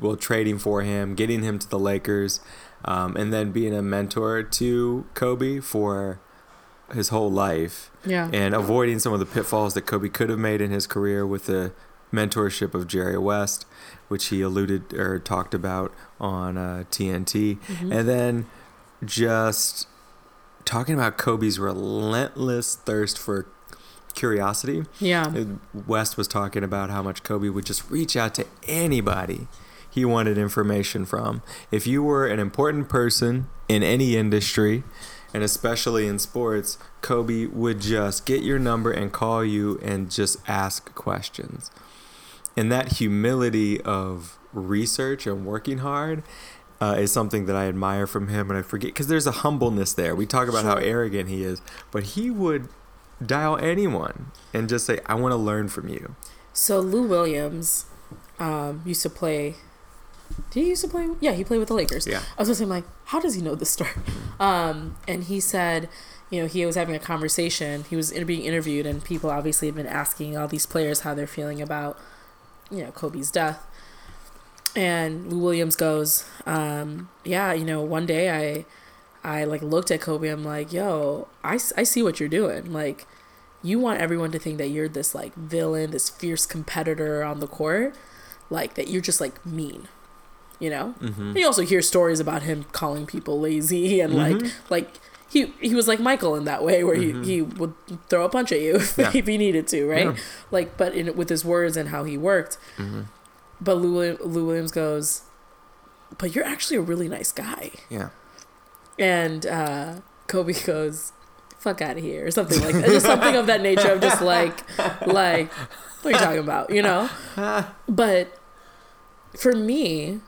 well, trading for him, getting him to the Lakers, um, and then being a mentor to Kobe for his whole life, yeah. And avoiding some of the pitfalls that Kobe could have made in his career with the mentorship of Jerry West, which he alluded or talked about on uh, TNT, Mhm. and then just talking about Kobe's relentless thirst for curiosity. yeah Uh, West was talking about how much Kobe would just reach out to anybody he wanted information from. If you were an important person in any industry, and especially in sports, Kobe would just get your number and call you and just ask questions. And that humility of research and working hard uh, is something that I admire from him. And I forget because there's a humbleness there. We talk about how arrogant he is, but he would dial anyone and just say, I want to learn from you. so lou williams um, used to play did he used to play yeah he played with the lakers Yeah. I was just saying, like, how does he know this story? Um, and he said, you know, he was having a conversation. He was being interviewed, and people obviously have been asking all these players how they're feeling about, you know, Kobe's death. And Lou Williams goes, um, yeah, you know, one day I, I like looked at Kobe. I'm like, yo, I, I see what you're doing. Like, you want everyone to think that you're this like villain, this fierce competitor on the court, like that you're just like mean, you know. Mm-hmm. You also hear stories about him calling people lazy and like Mhm. like he he was like Michael in that way where Mhm. he, he would throw a punch at you if, Yeah. if he needed to, right? Yeah. Like but in with his words and how he worked. Mm-hmm. But Lou, Lou Williams goes, "But you're actually a really nice guy." Yeah. And uh, Kobe goes, "Fuck out of here," or something like that. Just something of that nature of just like like what are you talking about, you know? But for me,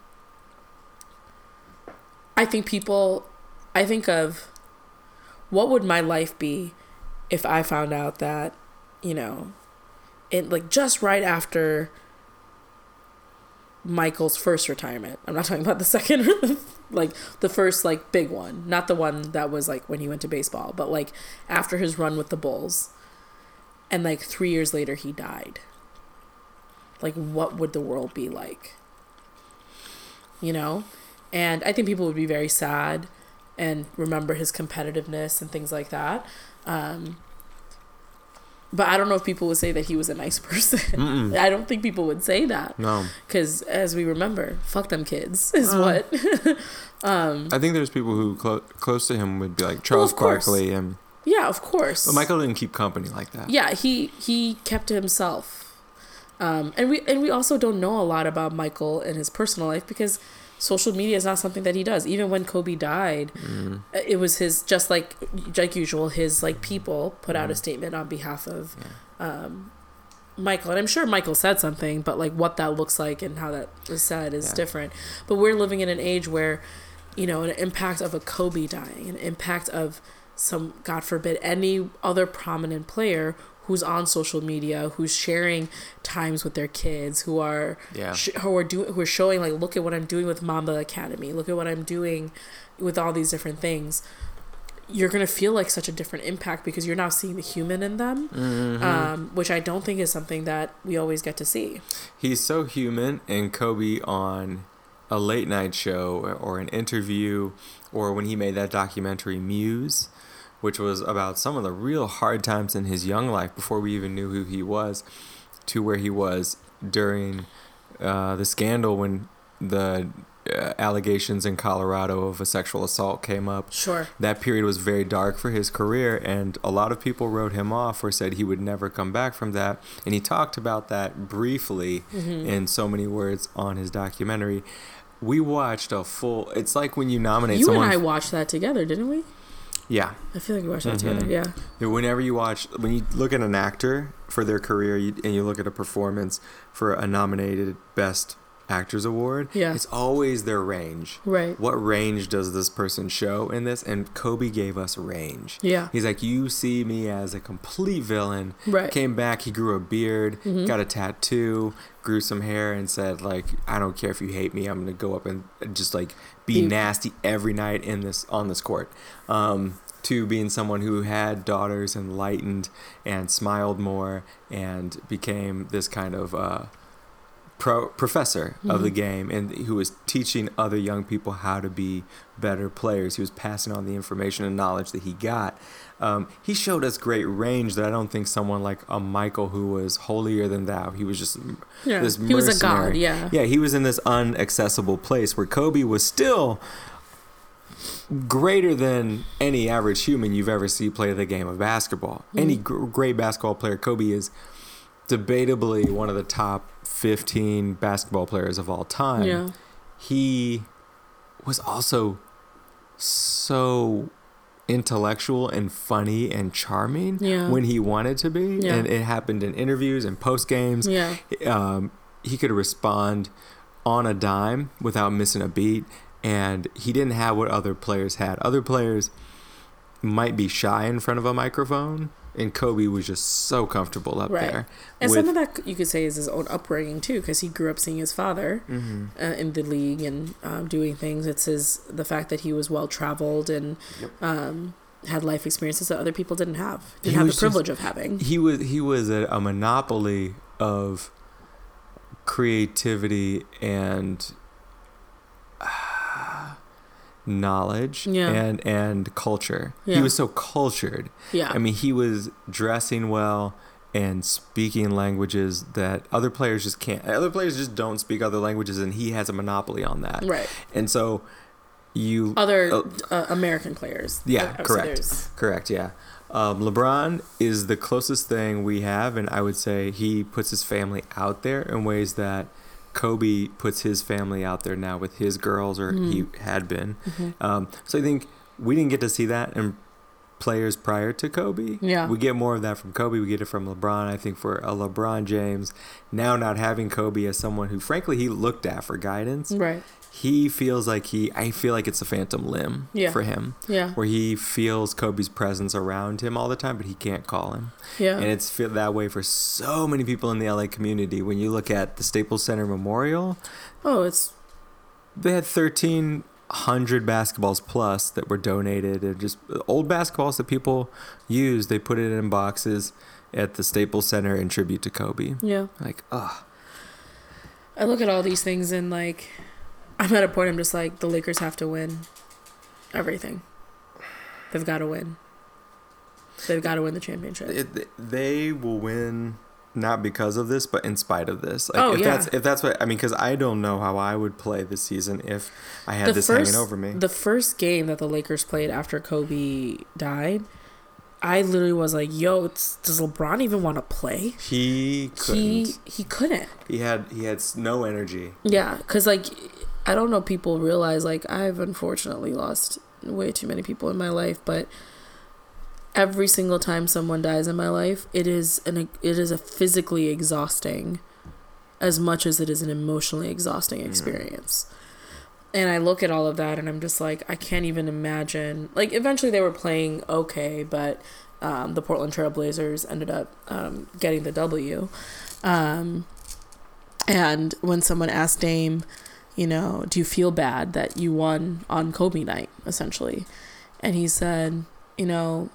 I think people, I think of what would my life be if I found out that, you know, it like just right after Michael's first retirement. I'm not talking about the second, like the first like big one, not the one that was like when he went to baseball, but like after his run with the Bulls, and like three years later he died. Like, what would the world be like? You know, and I think people would be very sad and remember his competitiveness and things like that. Um, but I don't know if people would say that he was a nice person. I don't think people would say that No. because, as we remember, fuck them kids is Uh. what. um, I think there's people who clo- close to him would be like Charles course. Barkley and yeah, of course. but Michael didn't keep company like that. Yeah, he he kept to himself, um, and we and we also don't know a lot about Michael and his personal life because social media is not something that he does. Even when Kobe died, Mm. it was his just like like usual. His like people put out a Mhm. statement on behalf of Yeah. um, Michael, and I'm sure Michael said something, but like what that looks like and how that is said is Yeah. different. But we're living in an age where, you know, an impact of a Kobe dying, an impact of some God forbid any other prominent player who's on social media, who's sharing times with their kids, who are Yeah. sh- who are doing who are showing like look at what I'm doing with Mamba Academy, look at what I'm doing with all these different things. You're gonna feel like such a different impact because you're now seeing the human in them, Mm-hmm. um, which I don't think is something that we always get to see. He's so human, and Kobe on a late night show or- or an interview, or when he made that documentary Muse, which was about some of the real hard times in his young life before we even knew who he was, to where he was during uh, the scandal when the uh, allegations in Colorado of a sexual assault came up Sure. that period was very dark for his career and a lot of people wrote him off or said he would never come back from that and he talked about that briefly Mm-hmm. in so many words on his documentary we watched a full it's like when you nominate You someone and I watched that together, didn't we? Yeah I feel like we watched that Mhm. together. Yeah. whenever you watch when you look at an actor for their career you, and you look at a performance for a nominated best actors award Yeah. it's always their range Right. what range does this person show in this and kobe gave us range Yeah. He's like, you see me as a complete villain. Right. Came back, he grew a beard, Mhm. got a tattoo, grew some hair, and said like, I don't care if you hate me. I'm gonna go up and just like be Be- nasty every night in this on this court. Um, to being someone who had daughters and lightened and smiled more and became this kind of uh, pro- professor of the Mhm. game and who was teaching other young people how to be better players. He was passing on the information and knowledge that he got. Um, he showed us great range that I don't think someone like a Michael who was holier than thou. He was just Yeah. this he was a god. Yeah. yeah, he was in this unaccessible place where Kobe was still greater than any average human you've ever seen play the game of basketball. Mm. Any gr- great basketball player, Kobe is debatably one of the top 15 basketball players of all time. Yeah. He was also so intellectual and funny and charming Yeah. when he wanted to be Yeah. and it happened in interviews and post games Yeah. um, he could respond on a dime without missing a beat and he didn't have what other players had other players might be shy in front of a microphone and kobe was just so comfortable up Right. there And with- some of that you could say is his own upbringing too, because he grew up seeing his father Mhm. uh, in the league and um, doing things. It's his the fact that he was well traveled and Yep. um, had life experiences that other people didn't have, didn't have the was just- privilege of having. he was he was a, a monopoly of creativity and knowledge Yeah. and and culture Yeah. he was so cultured Yeah, I mean, he was dressing well and speaking languages that other players just can't. Other players just don't speak other languages, and he has a monopoly on that. right. And so, you Other Oh. uh, American players. Yeah, Uh, correct. there's- correct, yeah. Um, LeBron is the closest thing we have, and I would say he puts his family out there in ways that Kobe puts his family out there now with his girls, or Mhm. he had been. Mhm. Um, so I think we didn't get to see that in players prior to Kobe. Yeah. We get more of that from Kobe. We get it from LeBron. I think for a LeBron James, now not having Kobe as someone who, frankly, he looked at for guidance, Right. He feels like he, I feel like it's a phantom limb Yeah. for him, Yeah. where he feels Kobe's presence around him all the time, but he can't call him. Yeah. And it's feel that way for so many people in the LA community. When you look at the Staples Center Memorial, oh, it's they had 1,300 basketballs plus that were donated and just uh, old basketballs that people use. They put it in boxes at the Staples Center in tribute to Kobe. yeah. Like, ugh. I look at all these things and like, I'm at a point. I'm just like, the Lakers have to win everything. They've got to win. They've got to win the championship. It, they will win not because of this, but in spite of this. Like, Oh, if yeah. that's if that's what I mean, because I don't know how I would play this season if I had this hanging over me. The first game that the Lakers played after Kobe died, I literally was like, "Yo, it's, does LeBron even want to play?" he couldn't. He He, he couldn't. He had he had no energy. Yeah, because like I don't know, people realize like I've unfortunately lost way too many people in my life, but every single time someone dies in my life, it is an it is a physically exhausting, as much as it is an emotionally exhausting experience. and I look at all of that and I'm just like, I can't even imagine. Like, eventually they were playing okay, but um, the Portland Trailblazers ended up um, getting the W. Um, and when someone asked Dame, you know, do you feel bad that you won on Kobe night, essentially? And he said, you know,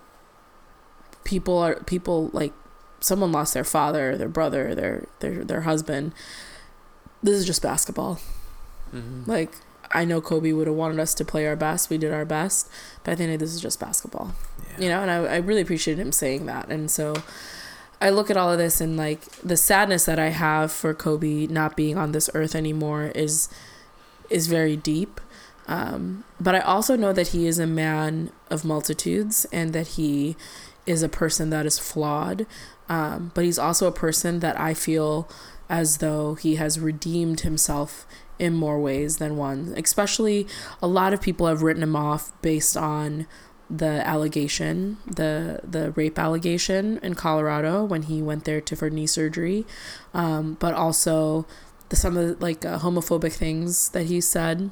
people are, people like, someone lost their father, their brother, their, their, their husband. This is just basketball. Mm-hmm. Like, I know Kobe would have wanted us to play our best. We did our best, but I think this is just basketball, yeah. you know. And I, I really appreciated him saying that. And so, I look at all of this and like the sadness that I have for Kobe not being on this earth anymore is is very deep. Um, but I also know that he is a man of multitudes and that he is a person that is flawed. Um, but he's also a person that I feel as though he has redeemed himself in more ways than one. Especially, a lot of people have written him off based on the allegation, the the rape allegation in Colorado when he went there to for knee surgery, um, but also the, some of the, like uh, homophobic things that he said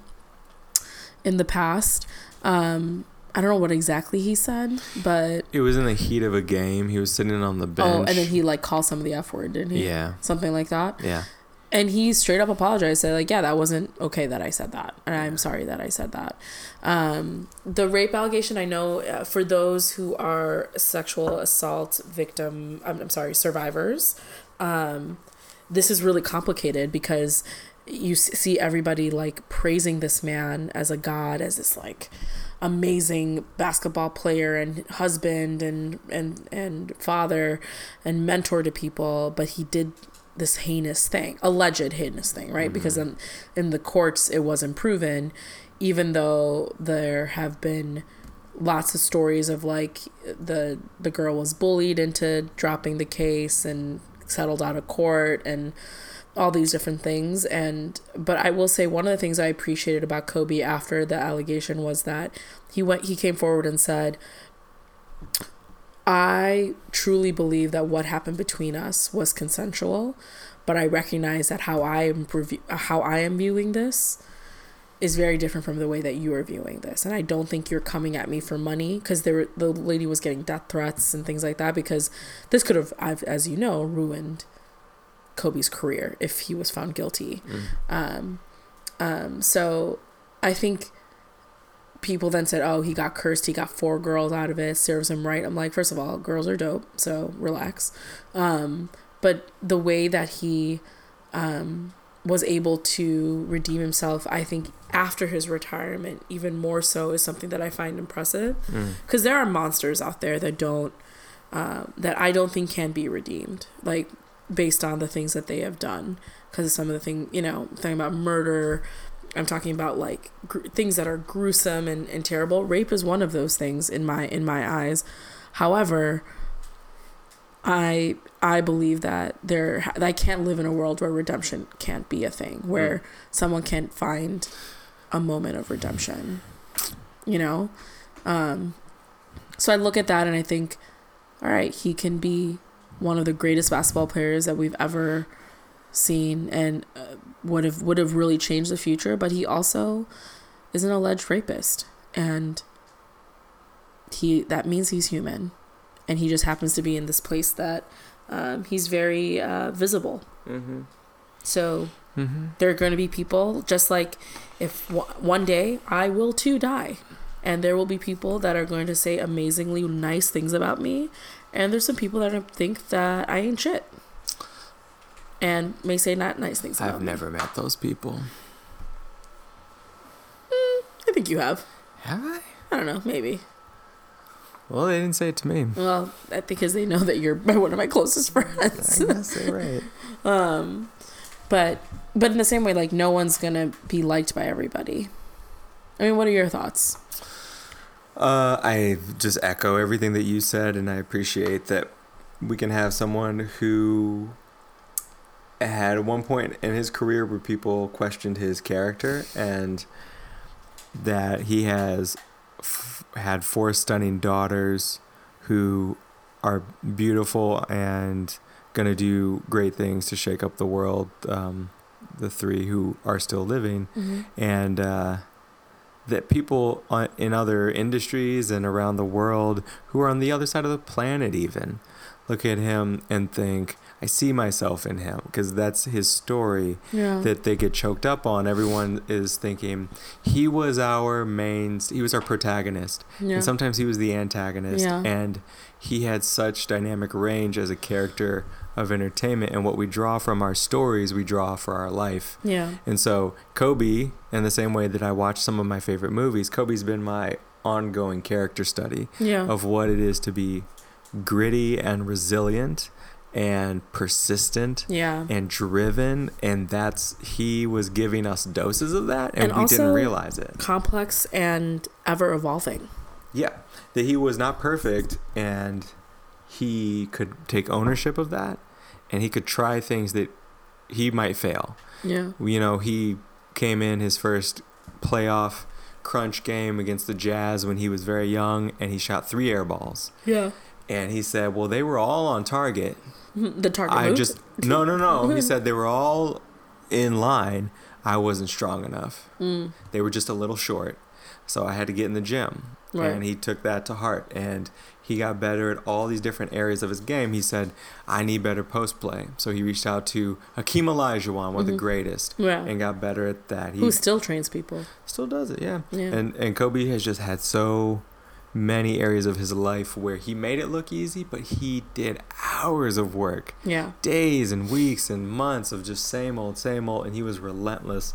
in the past. Um, I don't know what exactly he said, but it was in the heat of a game. He was sitting on the bench. Oh, and then he like called some of the F word, didn't he? Yeah, something like that. Yeah and he straight up apologized said like yeah that wasn't okay that i said that and i'm sorry that i said that um, the rape allegation i know uh, for those who are sexual assault victim i'm, I'm sorry survivors um, this is really complicated because you see everybody like praising this man as a god as this like amazing basketball player and husband and and and father and mentor to people but he did this heinous thing, alleged heinous thing, right? Mm-hmm. Because in in the courts it wasn't proven, even though there have been lots of stories of like the the girl was bullied into dropping the case and settled out of court and all these different things. And but I will say one of the things I appreciated about Kobe after the allegation was that he went he came forward and said I truly believe that what happened between us was consensual, but I recognize that how I am how I am viewing this is very different from the way that you are viewing this. And I don't think you're coming at me for money because there the lady was getting death threats and things like that because this could have, as you know, ruined Kobe's career if he was found guilty. Mm. Um, um, so I think people then said, "Oh, he got cursed. He got four girls out of it. Serves him right." I'm like, first of all, girls are dope, so relax. Um, but the way that he um, was able to redeem himself, I think, after his retirement, even more so, is something that I find impressive. Because mm. there are monsters out there that don't, uh, that I don't think can be redeemed, like based on the things that they have done. Because some of the thing, you know, talking about murder, I'm talking about like gr- things that are gruesome and, and terrible. Rape is one of those things in my in my eyes. However, I I believe that there I can't live in a world where redemption can't be a thing, where mm. someone can't find a moment of redemption. You know, um, so I look at that and I think, all right, he can be one of the greatest basketball players that we've ever seen, and uh, would have would have really changed the future, but he also is an alleged rapist and he that means he's human and he just happens to be in this place that um, he's very uh, visible. Mm-hmm. So mm-hmm. there are going to be people just like if w- one day I will too die, and there will be people that are going to say amazingly nice things about me, and there's some people that are think that I ain't shit and may say not nice things. I've never me. met those people. Mm, I think you have. Have I? I don't know. Maybe. Well, they didn't say it to me. Well, because they know that you're one of my closest friends. I guess they're right. um, but but in the same way, like no one's gonna be liked by everybody. I mean, what are your thoughts? Uh, I just echo everything that you said, and I appreciate that we can have someone who had one point in his career where people questioned his character and that he has f- had four stunning daughters who are beautiful and gonna do great things to shake up the world. Um, the three who are still living, Mhm. and uh, that people in other industries and around the world who are on the other side of the planet even look at him and think, I see myself in him because that's his story Yeah. that they get choked up on. Everyone is thinking he was our main, he was our protagonist, yeah. and sometimes he was the antagonist, Yeah. and he had such dynamic range as a character of entertainment. And what we draw from our stories, we draw for our life. yeah. And so Kobe, in the same way that I watch some of my favorite movies, Kobe's been my ongoing character study Yeah. of what it is to be gritty and resilient and persistent yeah. and driven and that's he was giving us doses of that and, And we didn't realize it Complex and ever evolving. yeah that he was not perfect and he could take ownership of that and he could try things that he might fail Yeah. you know he came in his first playoff crunch game against the jazz when he was very young and he shot three air balls Yeah. and he said well they were all on target The target. I moved? just no no no. He said they were all in line. I wasn't strong enough. Mm, They were just a little short. So I had to get in the gym. Right. And he took that to heart and he got better at all these different areas of his game. He said, I need better post play. So he reached out to Hakeem Olajuwon, one of the Mhm. greatest, yeah. and got better at that. He Who still trains people? still does it, yeah. Yeah. And and Kobe has just had so many areas of his life where he made it look easy, but he did hours of work yeah. days and weeks and months of just same old, same old, and he was relentless.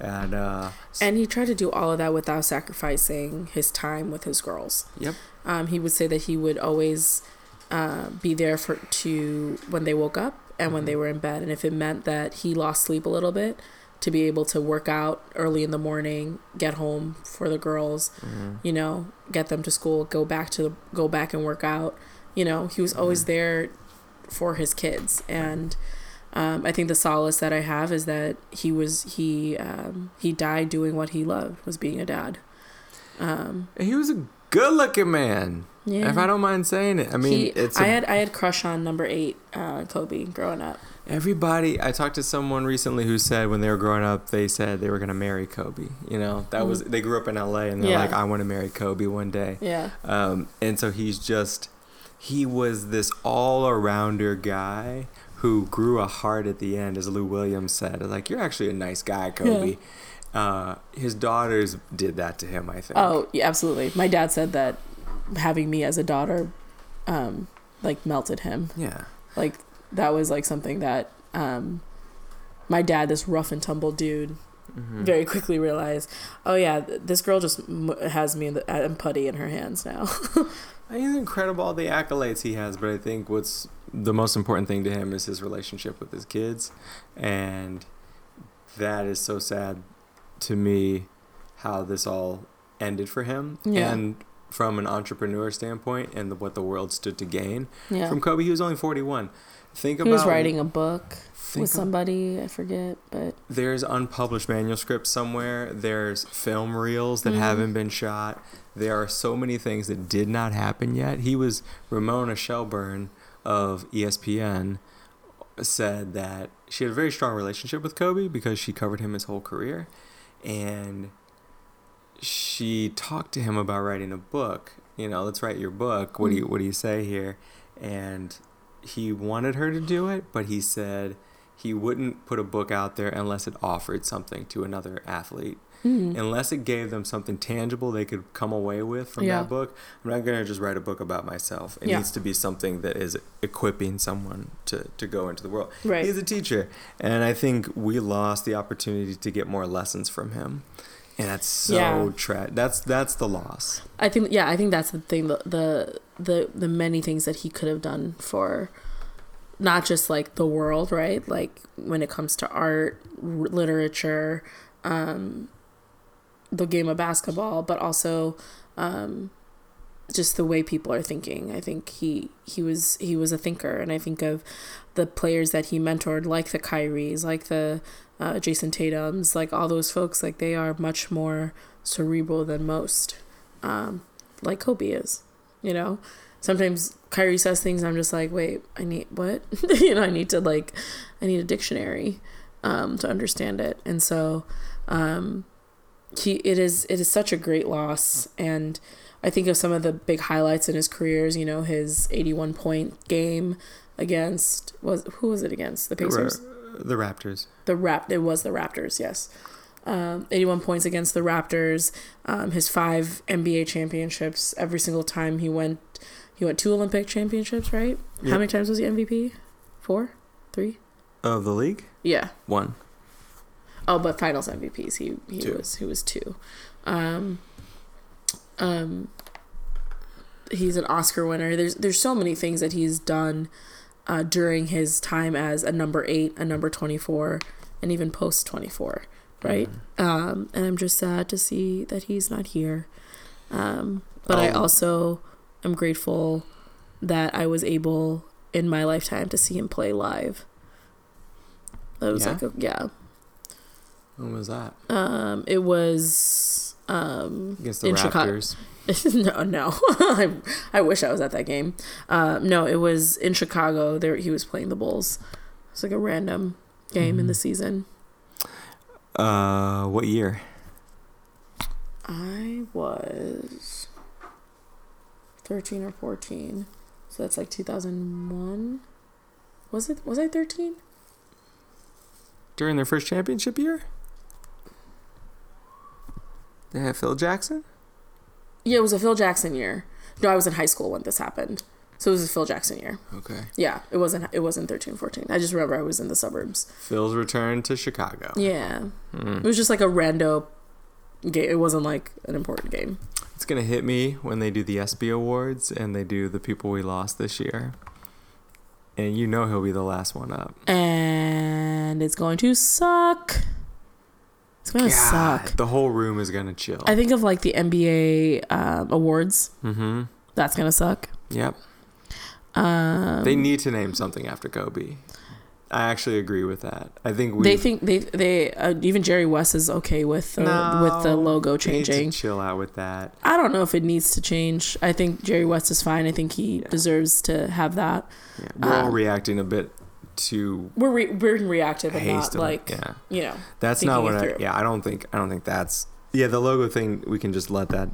And uh, And he tried to do all of that without sacrificing his time with his girls. yep, Um, he would say that he would always uh, be there for to when they woke up and when they were in bed, and if it meant that he lost sleep a little bit, to be able to work out early in the morning, get home for the girls, Mhm. you know, get them to school, go back to the, go back and work out. You know, he was always Mhm. there for his kids, and um, I think the solace that I have is that he was he um, he died doing what he loved was being a dad. Um, he was a good-looking man. yeah. If I don't mind saying it, I mean, He- it's I a- had I had crush on number eight, uh, Kobe, growing up. everybody. I talked to someone recently who said when they were growing up, they said they were gonna marry Kobe. You know, that was they grew up in L.A. and they're Yeah. like, I want to marry Kobe one day. Yeah, Um, and so he's just, he was this all arounder guy who grew a heart at the end, as Lou Williams said. Like, you're actually a nice guy, Kobe. Uh, his daughters did that to him, I think. Oh, yeah, absolutely. My dad said that having me as a daughter, um, like melted him. Yeah. Like that was like something that um, my dad, this rough and tumble dude, Mhm. very quickly realized. Oh yeah, this girl just has me and putty in her hands now. He's incredible, all the accolades he has, but I think what's the most important thing to him is his relationship with his kids. And that is so sad to me how this all ended for him. Yeah. And from an entrepreneur standpoint and the, what the world stood to gain. yeah, From Kobe, he was only 41. Think about he was writing a book with somebody I forget, but there's unpublished manuscripts somewhere. There's film reels that Mhm. haven't been shot. There are so many things that did not happen yet. He was Ramona Shelburne of ESPN said that she had a very strong relationship with Kobe because she covered him his whole career and she talked to him about writing a book. You know, let's write your book. What do you hmm. what do you say here? And he wanted her to do it, but he said he wouldn't put a book out there unless it offered something to another athlete. Mm, Unless it gave them something tangible they could come away with from Yeah. that book. I'm not going to just write a book about myself. It Yeah. needs to be something that is equipping someone to, to go into the world. right. He's a teacher. And I think we lost the opportunity to get more lessons from him. And that's so Yeah. tra- that's that's the loss. I think yeah, I think that's the thing. The the the, the many things that he could have done for not just like the world, right? Like when it comes to art, r- literature, um, the game of basketball, but also um, just the way people are thinking. I think he he was he was a thinker, and I think of the players that he mentored, like the Kyries, like the uh, Jayson Tatum's, like all those folks. Like they are much more cerebral than most, um, like Kobe is. You know, sometimes Kyrie says things, I'm just like, wait, I need what? you know, I need to like, I need a dictionary. um, to understand it. And so, um, he it is it is such a great loss. And I think of some of the big highlights in his careers. You know, his eighty-one point game against was who was it against the Pacers? The Raptors. The rap it was the Raptors. Yes. Um, 81 points against the Raptors. Um, his five NBA championships. Every single time he went, he went two Olympic championships. Right? How many times was he MVP? Four, three. Of the league? Yeah. One. Oh, but Finals MVPs. He he Two. was he was two. Um, um, he's an Oscar winner. There's there's so many things that he's done uh, during his time as a number eight, a number twenty four, and even post twenty four. Right. Um, and I'm just sad to see that he's not here. Um, but I Oh. also am grateful that I was able in my lifetime to see him play live. That was Yeah? like a, yeah. When was that? Um, it was um Against the in Chicago. Raptors. no, no. I, I wish I was at that game. Uh, no, it was in Chicago. There, he was playing the Bulls. It's like a random game in the season. Uh, what year? I was thirteen or fourteen, so that's like two thousand one. Was it? Was I thirteen? During their first championship year? They had Phil Jackson? Yeah, it was a Phil Jackson year. No, I was in high school when this happened, so it was a Phil Jackson year. Okay. Yeah, it wasn't. It wasn't 13, 14. I just remember I was in the suburbs. Phil's return to Chicago. Yeah, Mm. it was just like a rando game. It wasn't like an important game. It's gonna hit me when they do the ESPY awards and they do the people we lost this year. And you know he'll be the last one up. and it's going to suck. It's going to suck. the whole room is gonna chill. I think of like the NBA um, awards. mm-hmm. That's going to suck. Yep. Um, They need to name something after Kobe. I actually agree with that. I think we they think they they uh, even Jerry West is okay with the with the logo changing. chill out with that. I don't know if it needs to change. I think Jerry West is fine. I think he Yeah. deserves to have that. Yeah. We're all Uh, reacting a bit to We're re- we're reactive and not like yeah. you know. That's not what I. through. Yeah, I don't think. I don't think that's. Yeah, the logo thing. We can just let that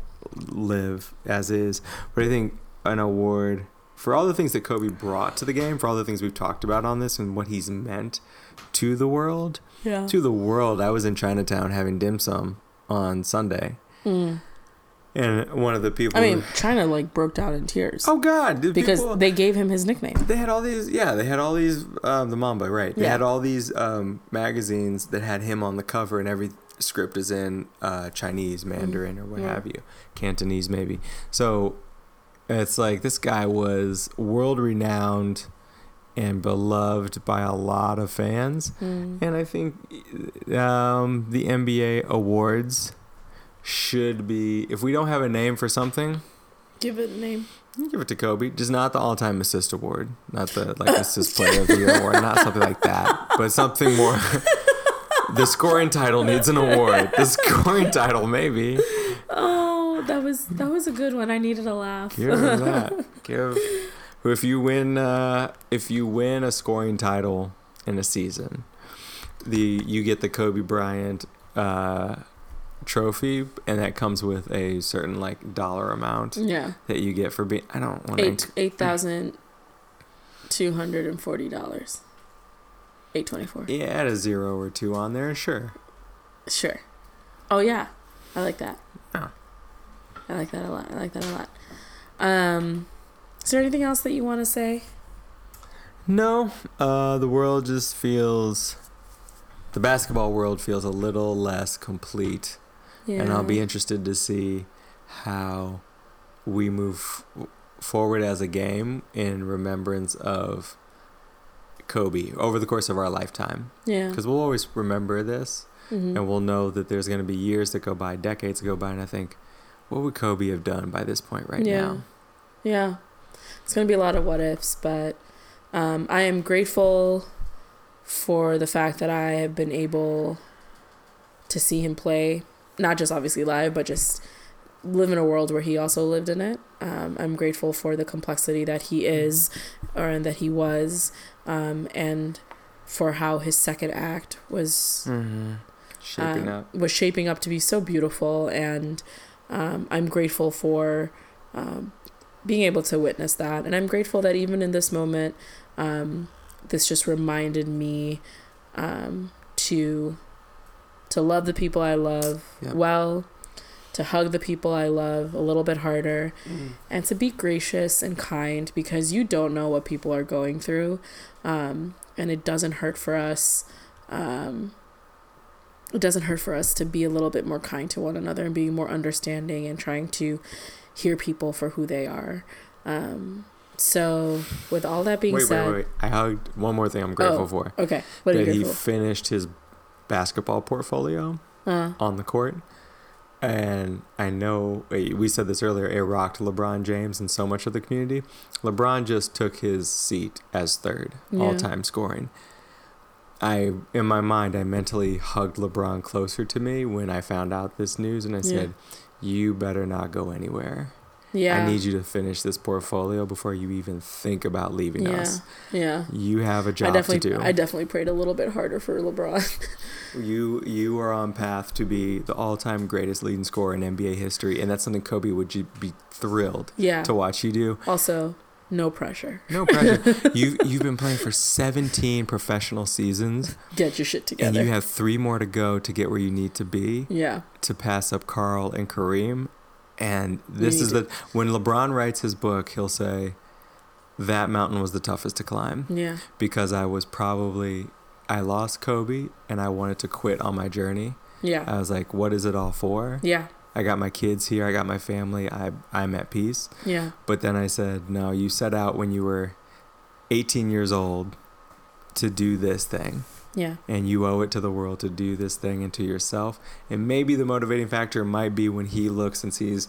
live as is. But I think an award for all the things that Kobe brought to the game, for all the things we've talked about on this, and what he's meant to the world, Yeah. to the world. I was in Chinatown having dim sum on Sunday, Mm. And one of the people. I mean, China like broke down in tears oh God, the because people- they gave him his nickname. they had all these yeah they had all these um, the mamba right they Yeah. had all these um, magazines that had him on the cover and every script is in uh, chinese mandarin or what Yeah. have you cantonese maybe so it's like this guy was world renowned and beloved by a lot of fans Mm. and i think um, the nba awards should be if we don't have a name for something Give it a name. Give it to Kobe. Just not the all-time assist award, not the like assist player of the year award, not something like that, but something more. the scoring title needs an award. The scoring title, maybe. Oh, that was that was a good one. I needed a laugh. Give that. Give. If you win, uh, if you win a scoring title in a season, the you get the Kobe Bryant uh, trophy, and that comes with a certain like dollar amount yeah, that you get for being. I don't want eight eight thousand two hundred and forty dollars. Eight twenty four. Yeah, add a zero or two on there, sure. Sure. Oh yeah, I like that. Oh. I like that a lot. I like that a lot. Um, is there anything else that you want to say? No, uh, the world just feels. The basketball world feels a little less complete, Yeah. and I'll be interested to see how we move forward as a game in remembrance of Kobe over the course of our lifetime. Yeah. Because we'll always remember this, Mhm. and we'll know that there's going to be years that go by, decades that go by, and I think, what would Kobe have done by this point right Yeah. now? Yeah. It's going to be a lot of what ifs, but um, I am grateful for the fact that I have been able to see him play, not just obviously live, but just live in a world where he also lived in it. Um, I'm grateful for the complexity that he is or that he was, um, and for how his second act was Mm-hmm. Shaping uh, up. was shaping up to be so beautiful, and um, I'm grateful for um, being able to witness that, and I'm grateful that even in this moment, um, this just reminded me um, to to love the people I love Yep. well, to hug the people I love a little bit harder, and to be gracious and kind because you don't know what people are going through, um, and it doesn't hurt for us. Um, it doesn't hurt for us to be a little bit more kind to one another and being more understanding and trying to hear people for who they are. Um, so, with all that being Wait, said, wait, wait. I hugged one more thing I'm grateful Oh, for. okay, what are you that he finished his basketball portfolio Uh, on the court. And I know we said this earlier, it rocked LeBron James and so much of the community. LeBron just took his seat as third Yeah. all time scoring. I in my mind I mentally hugged LeBron closer to me when I found out this news and I said, You better not go anywhere. Yeah, I need you to finish this portfolio before you even think about leaving yeah, us. yeah. You have a job to do. I definitely prayed a little bit harder for LeBron. You you are on path to be the all-time greatest leading scorer in NBA history, and that's something Kobe would be thrilled yeah. to watch you do. Also, no pressure. No pressure. you you've been playing for 17 professional seasons, Get your shit together. and you have three more to go to get where you need to be yeah, to pass up Karl and Kareem. And this is the when LeBron writes his book, he'll say that mountain was the toughest to climb yeah, because I was probably I lost Kobe and I wanted to quit on my journey. yeah, I was like, what is it all for? yeah, I got my kids here. I got my family. I I'm at peace. yeah, But then I said, no. You set out when you were 18 years old to do this thing, yeah, and you owe it to the world to do this thing and to yourself. And maybe the motivating factor might be when he looks and sees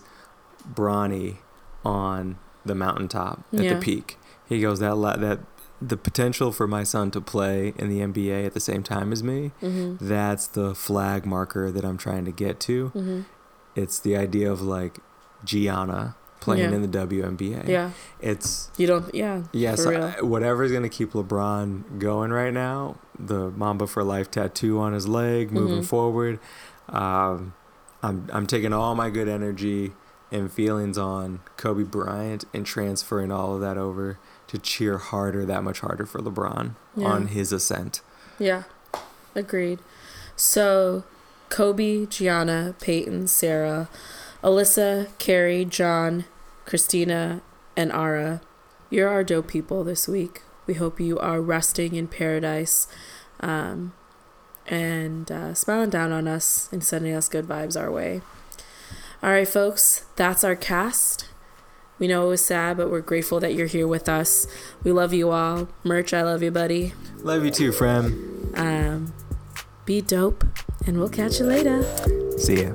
Bronny on the mountaintop at Yeah. the peak. He goes, that la- that the potential for my son to play in the NBA at the same time as me. mm-hmm, That's the flag marker that I'm trying to get to mm-hmm, it's the idea of like Gianna playing Yeah. in the WNBA. yeah. It's You don't, yeah, yes, real. I- whatever's gonna keep LeBron going right now. The Mamba for Life tattoo on his leg, moving Mhm. forward. Um, I'm I'm taking all my good energy and feelings on Kobe Bryant and transferring all of that over to cheer harder, that much harder for LeBron Yeah. on his ascent. Yeah, agreed. So, Kobe, Gianna, Payton, Sarah, Alyssa, Keri, John, Christina, and Ara, you're our dope people this week. We hope you are resting in paradise um, and uh, smiling down on us and sending us good vibes our way. All right, folks, that's our cast. We know it was sad, but we're grateful that you're here with us. We love you all. Merch, I love you, buddy. Love you too, friend. Um, be dope, and we'll catch you later. See ya.